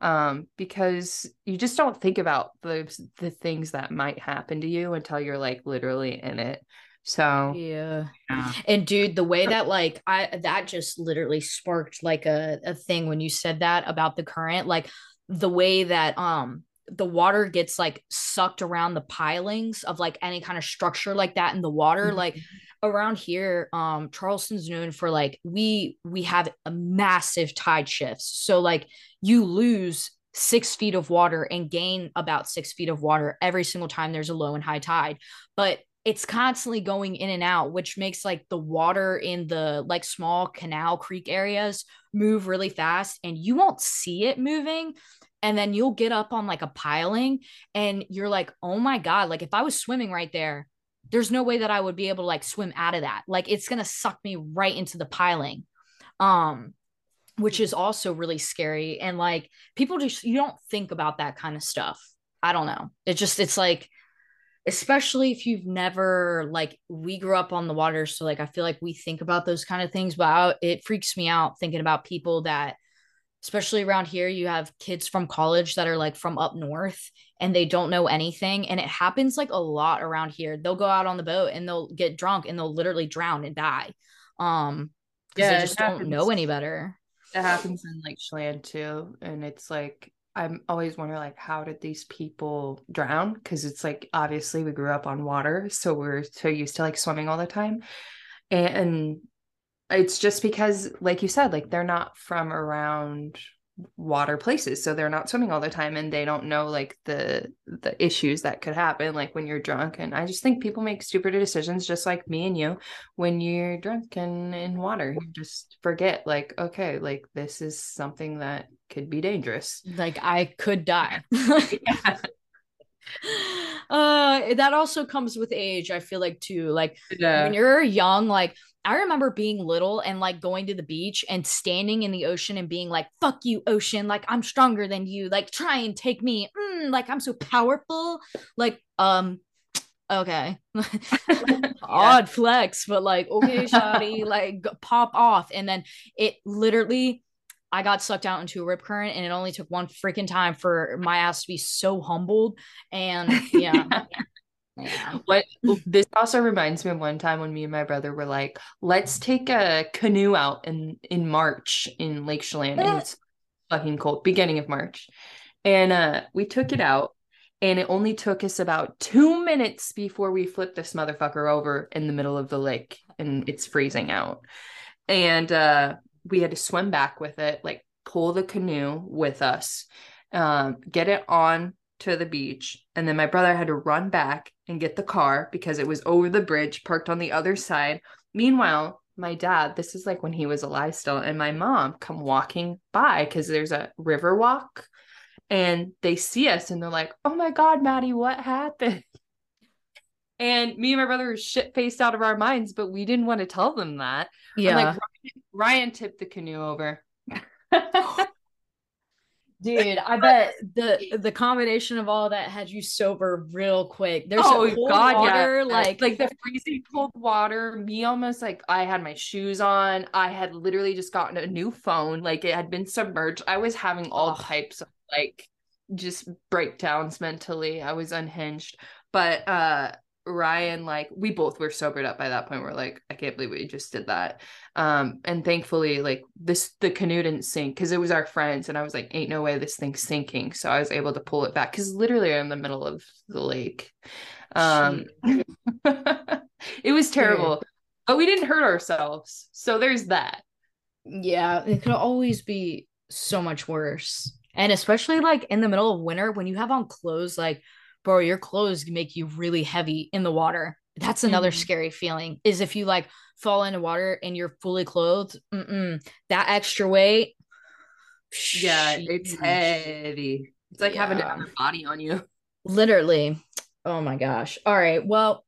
S3: um because you just don't think about the the things that might happen to you until you're like literally in it So
S1: Yeah.
S3: yeah.
S1: And dude, the way that like I that just literally sparked like a, a thing when you said that about the current, like the way that um the water gets like sucked around the pilings of like any kind of structure like that in the water. Like around here, um, Charleston's known for like we we have a massive tide shifts. So like you lose six feet of water and gain about six feet of water every single time there's a low and high tide. But it's constantly going in and out, which makes like the water in the like small canal creek areas move really fast and you won't see it moving. And then you'll get up on like a piling and you're like, oh my God, like if I was swimming right there, there's no way that I would be able to like swim out of that. Like it's gonna suck me right into the piling. Um, which is also really scary. And like people just you don't think about that kind of stuff. I don't know. It just it's like especially if you've never like we grew up on the water so like i feel like we think about those kind of things but I, it freaks me out thinking about people that especially around here you have kids from college that are like from up north and they don't know anything and it happens like a lot around here they'll go out on the boat and they'll get drunk and they'll literally drown and die um
S3: Yeah,
S1: they just don't know any better
S3: It happens in like Chelan too. And it's like I'm always wondering like how did these people drown? Because it's like obviously we grew up on water, so we're so used to like swimming all the time. And it's just because, like you said, like they're not from around water places. So they're not swimming all the time and they don't know like the the issues that could happen like when you're drunk. And I just think people make stupid decisions just like me and you when you're drunk and in water. You just forget like, okay, like this is something that could be dangerous.
S1: like i could die.
S3: Yeah.
S1: uh that also comes with age i feel like too. Like
S3: Yeah.
S1: when you're young like i remember being little and like going to the beach and standing in the ocean and being like fuck you ocean. Like i'm stronger than you. Like try and take me. Mm, like i'm so powerful. Like um okay. Odd flex but like okay shoddy like pop off. And then it literally I got sucked out into a rip current and it only took one freaking time for my ass to be so humbled. And yeah. yeah.
S3: What this also reminds me of one time when me and my brother were like, let's take a canoe out in in March in Lake Chelan. And it's fucking cold, beginning of March. And uh we took it out and it only took us about two minutes before we flipped this motherfucker over in the middle of the lake and it's freezing out. And uh we had to swim back with it, like pull the canoe with us, um, get it on to the beach. And then my brother had to run back and get the car because it was over the bridge, parked on the other side. Meanwhile, my dad, this is like when he was alive still, and my mom come walking by because there's a river walk and they see us and they're like, oh my God, Maddie, what happened? And me and my brother were shit faced out of our minds, but we didn't want to tell them that. I'm
S1: Yeah.
S3: like, Ryan, tipped the canoe over.
S1: Dude, I bet the the combination of all that had you sober real quick. There's
S3: oh God,
S1: water,
S3: yeah.
S1: like
S3: like the freezing cold water. Me almost like I had my shoes on. I had literally just gotten a new phone. Like it had been submerged. I was having all types of like just breakdowns mentally. I was unhinged. But uh Ryan, like we both were sobered up by that point. We're like, I can't believe we just did that. Um, and thankfully, like this the canoe didn't sink because it was our friends, and I was like, ain't no way this thing's sinking. So I was able to pull it back because literally I'm in the middle of the lake. Um it was terrible, but we didn't hurt ourselves. So there's that.
S1: yeah, it could always be so much worse. And especially like in the middle of winter when you have on clothes like bro, your clothes make you really heavy in the water. That's another
S3: Mhm.
S1: scary feeling. Is if you like fall into water and you're fully clothed, mm-mm, that extra weight.
S3: Yeah, it's heavy. It's like having
S1: Yeah.
S3: another body on you.
S1: Literally. Oh my gosh. All right. Well,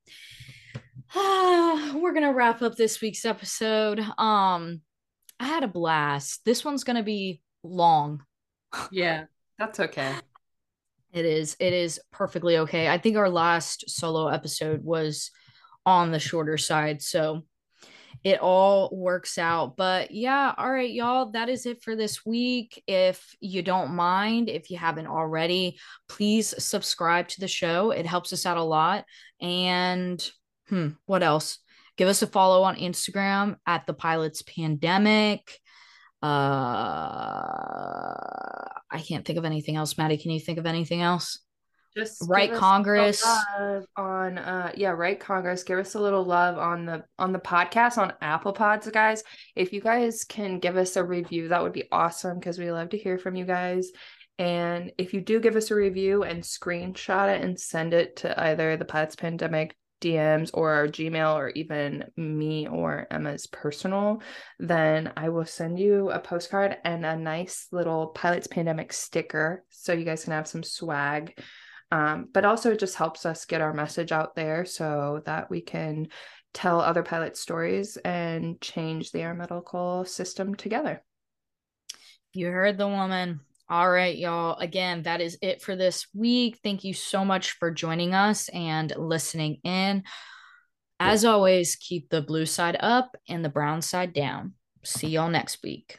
S1: we're gonna wrap up this week's episode. Um, I had a blast. This one's gonna be long.
S3: Yeah, that's okay.
S1: It is. It is perfectly okay. I think our last solo episode was on the shorter side, so it all works out. But yeah, all right, y'all, that is it for this week. If you don't mind, if you haven't already, please subscribe to the show. It helps us out a lot. And hmm, what else? Give us a follow on Instagram at the Pilots Pandemic. Uh, I can't think of anything else. Maddie, can you think of anything else?
S3: Just
S1: write Congress
S3: on uh yeah, write Congress. Give us a little love on the on the podcast on Apple Pods, guys. If you guys can give us a review, that would be awesome because we love to hear from you guys. And if you do give us a review and screenshot it and send it to either the Pilots Pandemic DMs or our Gmail or even me or Emma's personal, then I will send you a postcard and a nice little Pilots Pandemic sticker so you guys can have some swag. Um, but also, it just helps us get our message out there so that we can tell other pilot stories and change the aeromedical system together.
S1: You heard the woman. All right, y'all. Again, that is it for this week. Thank you so much for joining us and listening in. As always, keep the blue side up and the brown side down. See y'all next week.